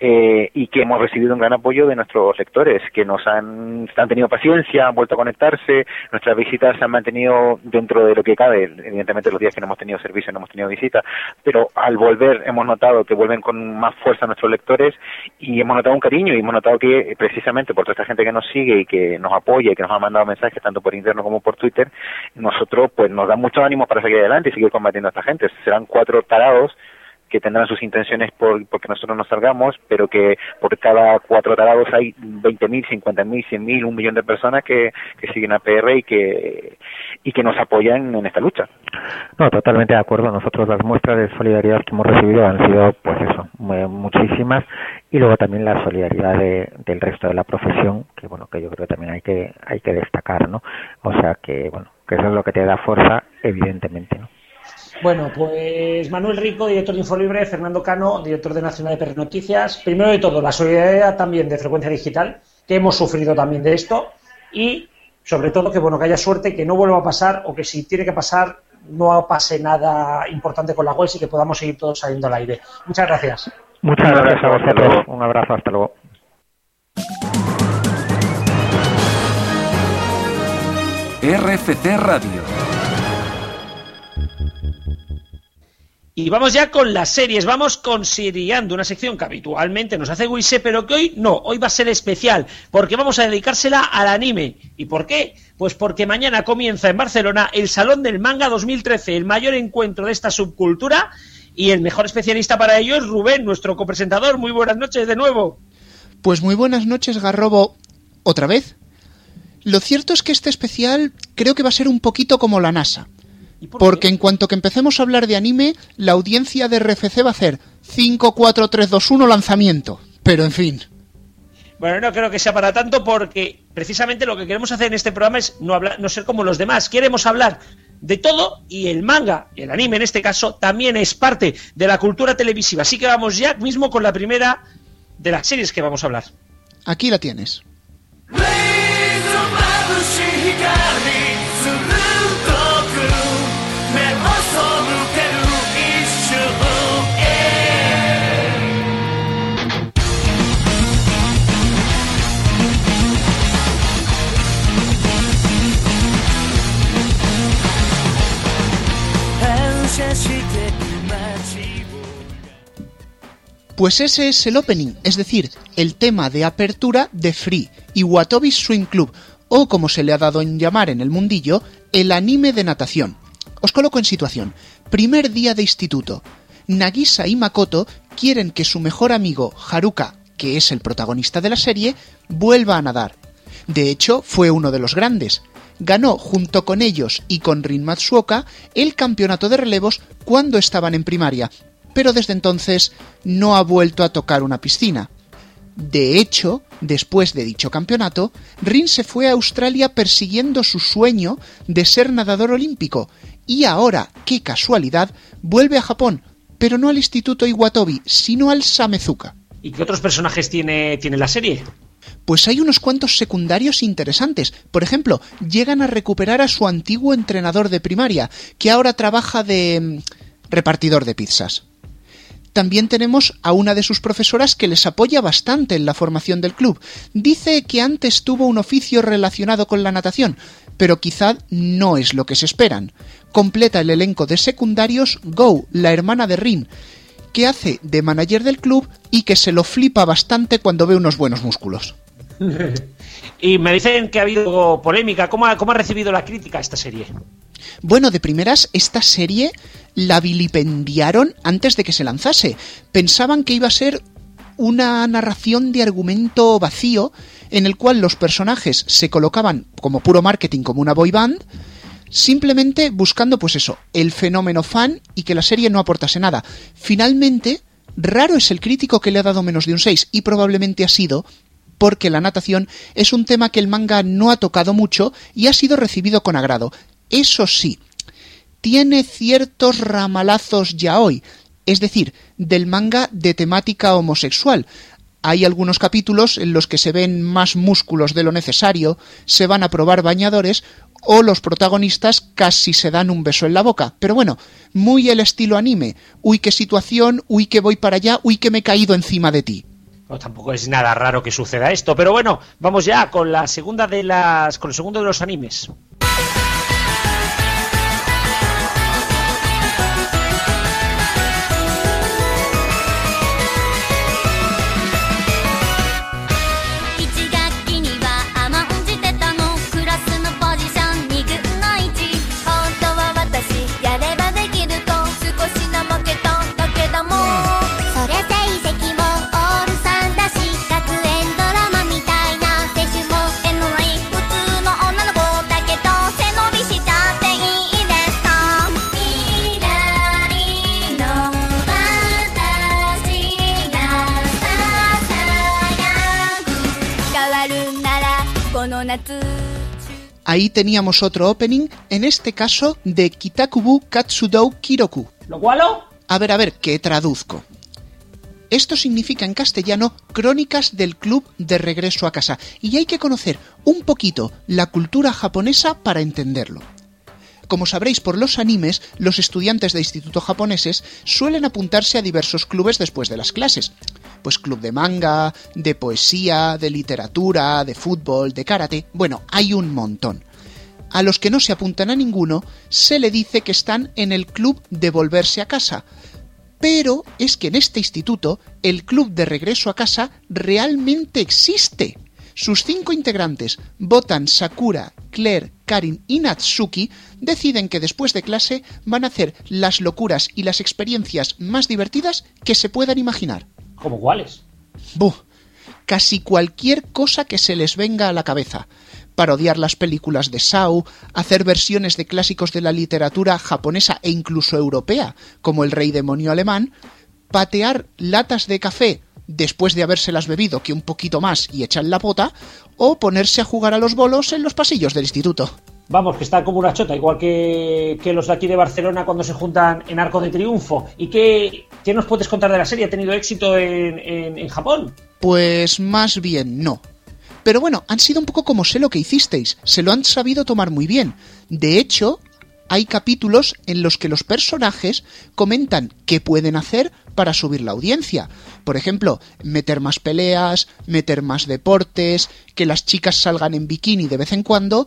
eh, y que hemos recibido un gran apoyo de nuestros lectores, que nos han, han tenido paciencia, han vuelto a conectarse, nuestras visitas se han mantenido dentro de lo que cabe, evidentemente los días que no hemos tenido servicio no hemos tenido visita, pero al volver hemos notado que vuelven con más fuerza nuestros lectores y hemos notado un cariño y hemos notado que precisamente por toda esta gente que nos sigue y que nos apoya y que nos ha mandado mensajes tanto por interno como por Twitter, nosotros pues nos da mucho ánimo para seguir adelante y seguir combatiendo a esta gente. Serán cuatro tarados que tendrán sus intenciones por porque nosotros nos salgamos, pero que por cada cuatro tarados hay 20.000, 50.000, 100.000, un millón de personas que, que siguen a PR y que y que nos apoyan en esta lucha. No, totalmente de acuerdo. Nosotros las muestras de solidaridad que hemos recibido han sido, pues eso, muchísimas y luego también la solidaridad de, del resto de la profesión, que bueno, que yo creo que también hay que hay que destacar, ¿no? O sea que bueno, que eso es lo que te da fuerza, evidentemente, ¿no? Bueno, pues Manuel Rico, director de Infolibre, Fernando Cano, director de Nacional de PR Noticias. Primero de todo, la solidaridad también de Frecuencia Digital, que hemos sufrido también de esto, y sobre todo que bueno que haya suerte, que no vuelva a pasar, o que si tiene que pasar, no pase nada importante con la web y que podamos seguir todos saliendo al aire. Muchas gracias. Muchas gracias a vosotros. Un abrazo, hasta luego. RFC Radio. Y vamos ya con las series, vamos con Siriando, una sección que habitualmente nos hace Wise, pero que hoy no, hoy va a ser especial, porque vamos a dedicársela al anime. ¿Y por qué? Pues porque mañana comienza en Barcelona el Salón del Manga 2013, el mayor encuentro de esta subcultura, y el mejor especialista para ello es Rubén, nuestro copresentador. Muy buenas noches de nuevo. Pues muy buenas noches, Garrobo. ¿Otra vez? Lo cierto es que este especial creo que va a ser un poquito como la NASA. Por Porque en cuanto que empecemos a hablar de anime, la audiencia de RFC va a hacer 5, 4, 3, 2, 1 lanzamiento. Pero en fin. Bueno, no creo que sea para tanto porque precisamente lo que queremos hacer en este programa es no, hablar, no ser como los demás. Queremos hablar de todo y el manga, el anime en este caso, también es parte de la cultura televisiva. Así que vamos ya mismo con la primera de las series que vamos a hablar. Aquí la tienes. Pues ese es el opening, es decir, el tema de apertura de Free y Watobi Swing Club, o como se le ha dado en llamar en el mundillo, el anime de natación. Os coloco en situación. Primer día de instituto. Nagisa y Makoto quieren que su mejor amigo Haruka, que es el protagonista de la serie, vuelva a nadar. De hecho, fue uno de los grandes. Ganó junto con ellos y con Rin Matsuoka el campeonato de relevos cuando estaban en primaria, pero desde entonces no ha vuelto a tocar una piscina. De hecho, después de dicho campeonato, Rin se fue a Australia persiguiendo su sueño de ser nadador olímpico y ahora, qué casualidad, vuelve a Japón, pero no al Instituto Iwatobi, sino al Samezuka. ¿Y qué otros personajes tiene, tiene la serie? Pues hay unos cuantos secundarios interesantes. Por ejemplo, llegan a recuperar a su antiguo entrenador de primaria, que ahora trabaja de mm, repartidor de pizzas. También tenemos a una de sus profesoras que les apoya bastante en la formación del club. Dice que antes tuvo un oficio relacionado con la natación, pero quizá no es lo que se esperan. Completa el elenco de secundarios Go, la hermana de Rin, que hace de manager del club y que se lo flipa bastante cuando ve unos buenos músculos. <laughs> y me dicen que ha habido polémica. ¿Cómo ha, ¿Cómo ha recibido la crítica esta serie? Bueno, de primeras, esta serie la vilipendiaron antes de que se lanzase. Pensaban que iba a ser una narración de argumento vacío en el cual los personajes se colocaban como puro marketing, como una boy band, simplemente buscando pues eso, el fenómeno fan y que la serie no aportase nada. Finalmente, raro es el crítico que le ha dado menos de un 6 y probablemente ha sido porque la natación es un tema que el manga no ha tocado mucho y ha sido recibido con agrado. Eso sí, tiene ciertos ramalazos ya hoy, es decir, del manga de temática homosexual. Hay algunos capítulos en los que se ven más músculos de lo necesario, se van a probar bañadores o los protagonistas casi se dan un beso en la boca. Pero bueno, muy el estilo anime. Uy, qué situación, uy, que voy para allá, uy, que me he caído encima de ti. No, tampoco es nada raro que suceda esto, pero bueno, vamos ya con la segunda de las con el segundo de los animes. Ahí teníamos otro opening, en este caso de Kitakubu Katsudou Kiroku. ¿Lo cual? A ver, a ver, ¿qué traduzco? Esto significa en castellano Crónicas del Club de Regreso a Casa, y hay que conocer un poquito la cultura japonesa para entenderlo. Como sabréis por los animes, los estudiantes de instituto japoneses suelen apuntarse a diversos clubes después de las clases. Pues club de manga, de poesía, de literatura, de fútbol, de karate, bueno, hay un montón. A los que no se apuntan a ninguno, se le dice que están en el club de volverse a casa. Pero es que en este instituto, el club de regreso a casa realmente existe. Sus cinco integrantes, Botan, Sakura, Claire, Karin y Natsuki, deciden que después de clase van a hacer las locuras y las experiencias más divertidas que se puedan imaginar. ¿Cómo cuáles? Buh, casi cualquier cosa que se les venga a la cabeza. Parodiar las películas de Sao, hacer versiones de clásicos de la literatura japonesa e incluso europea, como El Rey Demonio Alemán, patear latas de café después de habérselas bebido que un poquito más y echar la pota, o ponerse a jugar a los bolos en los pasillos del instituto. Vamos, que está como una chota, igual que, los de aquí de Barcelona cuando se juntan en Arco de Triunfo. ¿Y qué, qué nos puedes contar de la serie? ¿Ha tenido éxito en, en, en Japón? Pues más bien no. Pero bueno, han sido un poco como sé lo que hicisteis, se lo han sabido tomar muy bien. De hecho, hay capítulos en los que los personajes comentan qué pueden hacer para subir la audiencia. Por ejemplo, meter más peleas, meter más deportes, que las chicas salgan en bikini de vez en cuando,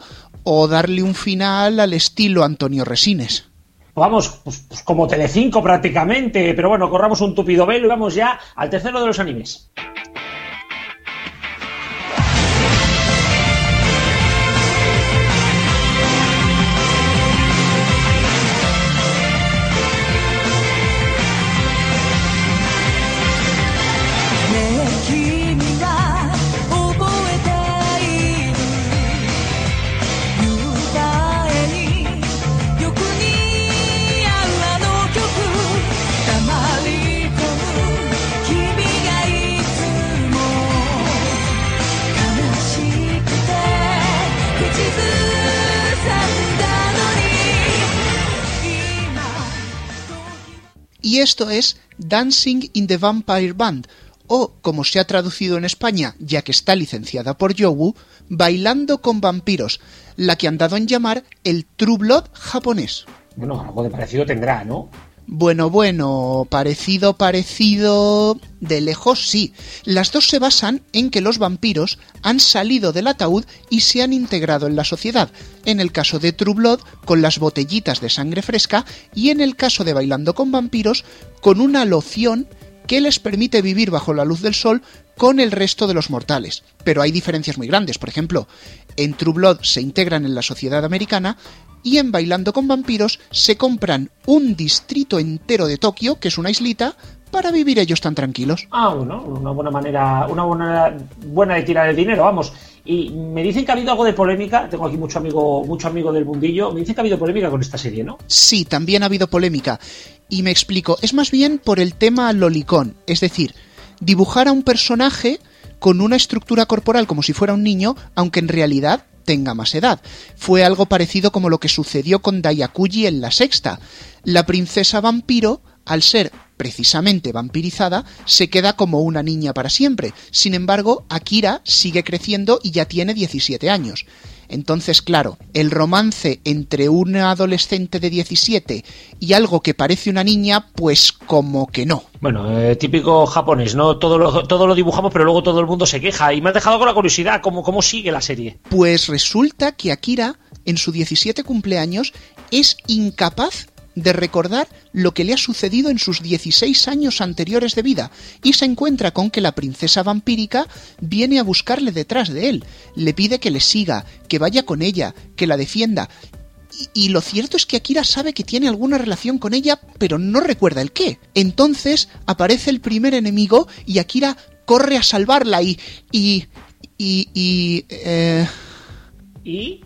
o darle un final al estilo Antonio Resines. Vamos, pues, pues como Telecinco prácticamente, pero bueno, corramos un tupido velo y vamos ya al tercero de los animes. Y esto es Dancing in the Vampire Band, o como se ha traducido en España, ya que está licenciada por Yowu, Bailando con vampiros, la que han dado en llamar el True Blood japonés. Bueno, algo de parecido tendrá, ¿no? Bueno, bueno, parecido, parecido... De lejos sí. Las dos se basan en que los vampiros han salido del ataúd y se han integrado en la sociedad. En el caso de True Blood, con las botellitas de sangre fresca, y en el caso de Bailando con vampiros, con una loción que les permite vivir bajo la luz del sol con el resto de los mortales. Pero hay diferencias muy grandes. Por ejemplo, en True Blood se integran en la sociedad americana y en Bailando con vampiros se compran un distrito entero de Tokio, que es una islita, para vivir ellos tan tranquilos. Ah, bueno, una buena manera, una buena, buena de tirar el dinero, vamos. Y me dicen que ha habido algo de polémica, tengo aquí mucho amigo, mucho amigo del mundillo, me dicen que ha habido polémica con esta serie, ¿no? Sí, también ha habido polémica. Y me explico, es más bien por el tema lolicón, es decir, dibujar a un personaje con una estructura corporal como si fuera un niño, aunque en realidad tenga más edad. Fue algo parecido como lo que sucedió con Dayakuji en la sexta. La princesa vampiro, al ser precisamente vampirizada, se queda como una niña para siempre. Sin embargo, Akira sigue creciendo y ya tiene 17 años. Entonces, claro, el romance entre una adolescente de 17 y algo que parece una niña, pues como que no. Bueno, eh, típico japonés, ¿no? Todo lo, todo lo dibujamos, pero luego todo el mundo se queja. Y me has dejado con la curiosidad, ¿cómo, cómo sigue la serie? Pues resulta que Akira, en su 17 cumpleaños, es incapaz de recordar lo que le ha sucedido en sus 16 años anteriores de vida y se encuentra con que la princesa vampírica viene a buscarle detrás de él, le pide que le siga, que vaya con ella, que la defienda. Y, lo cierto es que Akira sabe que tiene alguna relación con ella, pero no recuerda el qué. Entonces aparece el primer enemigo y Akira corre a salvarla y... y... y... y... eh, ¿Y?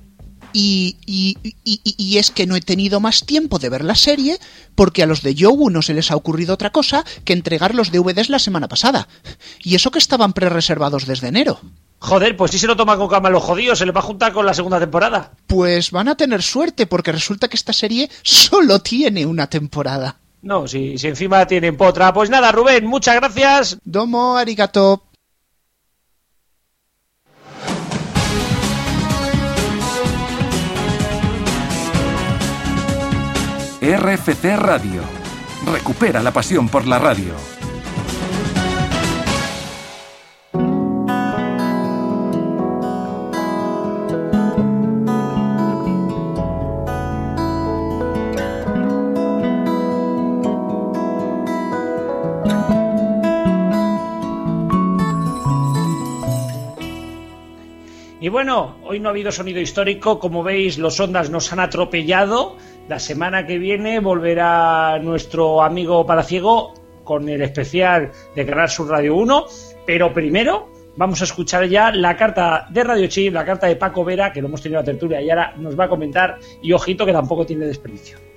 Y, y, y- y es que no he tenido más tiempo de ver la serie porque a los de Yowu no se les ha ocurrido otra cosa que entregar los DVDs la semana pasada. Y eso que estaban pre-reservados desde enero. Joder, pues si se lo toma con calma los jodidos, se le va a juntar con la segunda temporada. Pues van a tener suerte porque resulta que esta serie solo tiene una temporada. No, si, si encima tienen potra. Pues nada, Rubén, muchas gracias. Domo arigato. RFC Radio. Recupera la pasión por la radio. Y bueno, hoy no ha habido sonido histórico, como veis los ondas nos han atropellado. La semana que viene volverá nuestro amigo Palaciego con el especial de Canal Sur Radio 1, pero primero vamos a escuchar ya la carta de Radio Chip, la carta de Paco Vera, que lo hemos tenido en la tertulia y ahora nos va a comentar, y ojito que tampoco tiene desperdicio.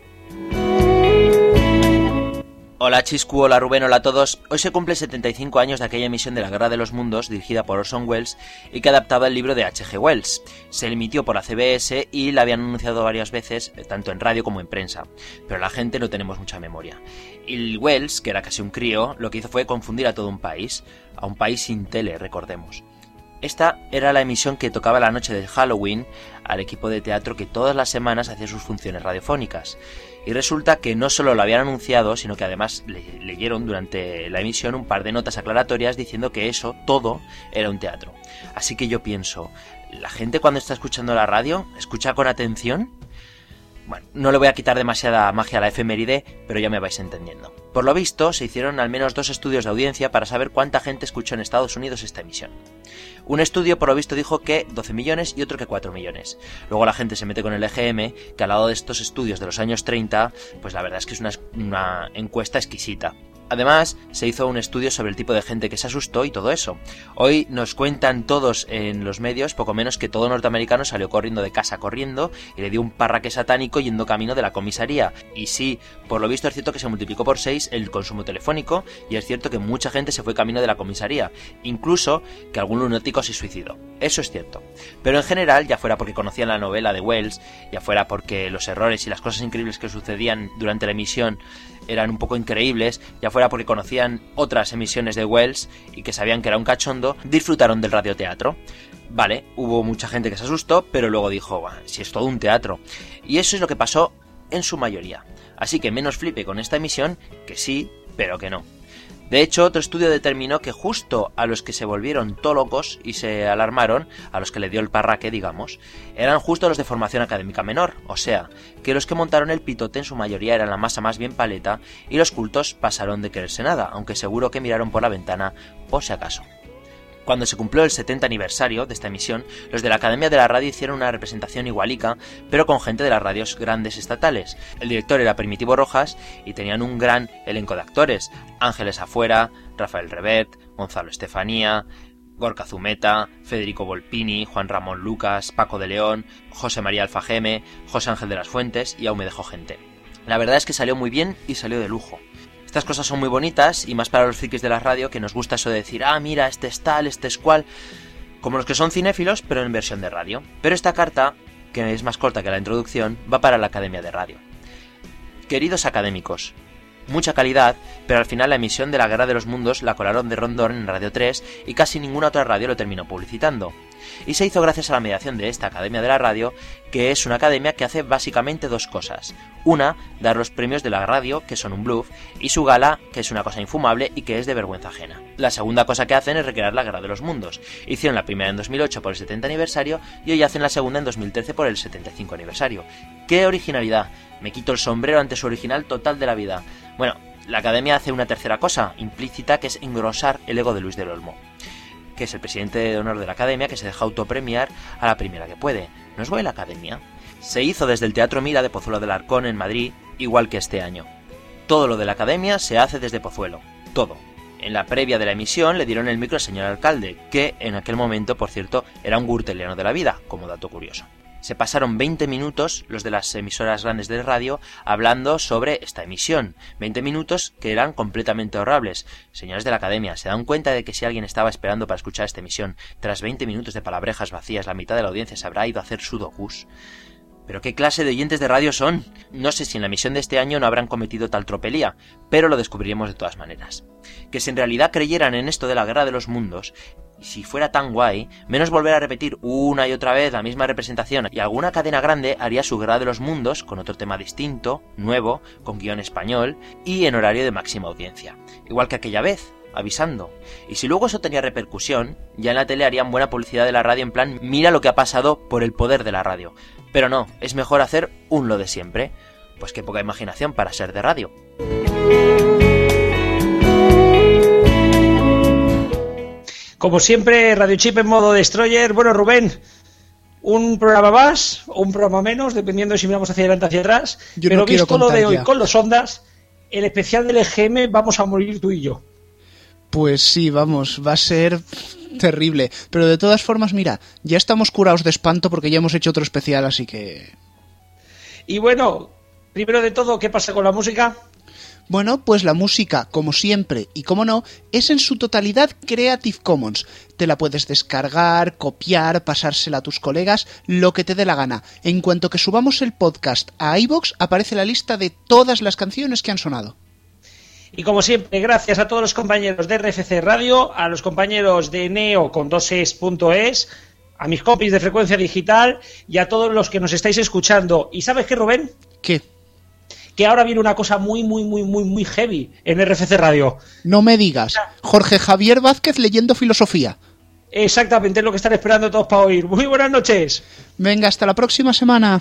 Hola Chiscu, hola Rubén, hola a todos. Hoy se cumple 75 años de aquella emisión de La Guerra de los Mundos dirigida por Orson Welles y que adaptaba el libro de H.G. Wells. Se emitió por la CBS y la habían anunciado varias veces, eh, tanto en radio como en prensa, pero la gente no tenemos mucha memoria. Y Wells, que era casi un crío, lo que hizo fue confundir a todo un país, a un país sin tele, recordemos. Esta era la emisión que tocaba la noche de Halloween al equipo de teatro que todas las semanas hacía sus funciones radiofónicas. Y resulta que no solo lo habían anunciado, sino que además le- leyeron durante la emisión un par de notas aclaratorias diciendo que eso, todo, era un teatro. Así que yo pienso, ¿la gente cuando está escuchando la radio escucha con atención? Bueno, no le voy a quitar demasiada magia a la efeméride, pero ya me vais entendiendo. Por lo visto, se hicieron al menos dos estudios de audiencia para saber cuánta gente escuchó en Estados Unidos esta emisión. Un estudio, por lo visto, dijo que 12 millones y otro que 4 millones. Luego la gente se mete con el EGM, que al lado de estos estudios de los años 30, pues la verdad es que es una, una encuesta exquisita. Además, se hizo un estudio sobre el tipo de gente que se asustó y todo eso. Hoy nos cuentan todos en los medios, poco menos que todo norteamericano salió corriendo de casa corriendo y le dio un parraque satánico yendo camino de la comisaría. Y sí, por lo visto es cierto que se multiplicó por 6 el consumo telefónico y es cierto que mucha gente se fue camino de la comisaría, incluso que algún lunático se suicidó. Eso es cierto. Pero en general, ya fuera porque conocían la novela de Wells, ya fuera porque los errores y las cosas increíbles que sucedían durante la emisión eran un poco increíbles, ya fuera porque conocían otras emisiones de Wells y que sabían que era un cachondo, disfrutaron del radioteatro. Vale, hubo mucha gente que se asustó, pero luego dijo, "Buah, si es todo un teatro. Y eso es lo que pasó en su mayoría. Así que menos flipe con esta emisión, que sí, pero que no. De hecho, otro estudio determinó que justo a los que se volvieron tólocos y se alarmaron, a los que le dio el parraque, digamos, eran justo los de formación académica menor, o sea, que los que montaron el pitote en su mayoría eran la masa más bien paleta y los cultos pasaron de quererse nada, aunque seguro que miraron por la ventana por si acaso. Cuando se cumplió el 70 aniversario de esta emisión, los de la Academia de la Radio hicieron una representación igualica, pero con gente de las radios grandes estatales. El director era Primitivo Rojas y tenían un gran elenco de actores: Ángeles Afuera, Rafael Rebet, Gonzalo Estefanía, Gorka Zumeta, Federico Volpini, Juan Ramón Lucas, Paco de León, José María Alfajeme, José Ángel de las Fuentes y aún me dejó gente. La verdad es que salió muy bien y salió de lujo. Estas cosas son muy bonitas y más para los frikis de la radio que nos gusta eso de decir, ah, mira, este es tal, este es cual, como los que son cinéfilos, pero en versión de radio. Pero esta carta, que es más corta que la introducción, va para la Academia de Radio. Queridos académicos, mucha calidad, pero al final la emisión de la Guerra de los Mundos la colaron de Rondón en Radio 3 y casi ninguna otra radio lo terminó publicitando. Y se hizo gracias a la mediación de esta Academia de la Radio, que es una academia que hace básicamente dos cosas. Una, dar los premios de la radio, que son un bluff, y su gala, que es una cosa infumable y que es de vergüenza ajena. La segunda cosa que hacen es recrear la Guerra de los Mundos. Hicieron la primera en 2008 por el 70 aniversario y hoy hacen la segunda en 2013 por el 75 aniversario. ¡Qué originalidad! Me quito el sombrero ante su original total de la vida. Bueno, la academia hace una tercera cosa, implícita, que es engrosar el ego de Luis del Olmo, que es el presidente de honor de la academia que se deja autopremiar a la primera que puede. ¿No es la academia? Se hizo desde el Teatro Mira de Pozuelo del Arcón en Madrid, igual que este año. Todo lo de la academia se hace desde Pozuelo, todo. En la previa de la emisión le dieron el micro al señor alcalde, que en aquel momento, por cierto, era un gurteliano de la vida, como dato curioso se pasaron 20 minutos los de las emisoras grandes de radio hablando sobre esta emisión. 20 minutos que eran completamente ahorrables. Señores de la academia, ¿se dan cuenta de que si alguien estaba esperando para escuchar esta emisión, tras 20 minutos de palabrejas vacías, la mitad de la audiencia se habrá ido a hacer sudokus? ¿Pero qué clase de oyentes de radio son? No sé si en la emisión de este año no habrán cometido tal tropelía, pero lo descubriremos de todas maneras. Que si en realidad creyeran en esto de la guerra de los mundos, si fuera tan guay, menos volver a repetir una y otra vez la misma representación y alguna cadena grande haría su guerra de los mundos con otro tema distinto, nuevo, con guion español y en horario de máxima audiencia. Igual que aquella vez, avisando. Y si luego eso tenía repercusión, ya en la tele harían buena publicidad de la radio en plan, mira lo que ha pasado por el poder de la radio. Pero no, es mejor hacer un lo de siempre. Pues qué poca imaginación para ser de radio. Como siempre, Radio Chip en modo Destroyer. Bueno, Rubén, un programa más o un programa menos, dependiendo de si miramos hacia adelante o hacia atrás. Yo Pero no visto lo de hoy con los ondas, el especial del EGM vamos a morir tú y yo. Pues sí, vamos, va a ser terrible. Pero de todas formas, mira, ya estamos curados de espanto porque ya hemos hecho otro especial, así que... Y bueno, primero de todo, ¿qué pasa con la música? Bueno, pues la música, como siempre y como no, es en su totalidad Creative Commons. Te la puedes descargar, copiar, pasársela a tus colegas, lo que te dé la gana. En cuanto que subamos el podcast a iBox, aparece la lista de todas las canciones que han sonado. Y como siempre, gracias a todos los compañeros de RFC Radio, a los compañeros de Neo con 2es.es, a mis compis de frecuencia digital y a todos los que nos estáis escuchando. ¿Y sabes qué, Rubén? ¿Qué? Que ahora viene una cosa muy, muy, muy, muy, muy heavy en RFC Radio. No me digas. Jorge Javier Vázquez leyendo filosofía. Exactamente, es lo que están esperando todos para oír. Muy buenas noches. Venga, hasta la próxima semana.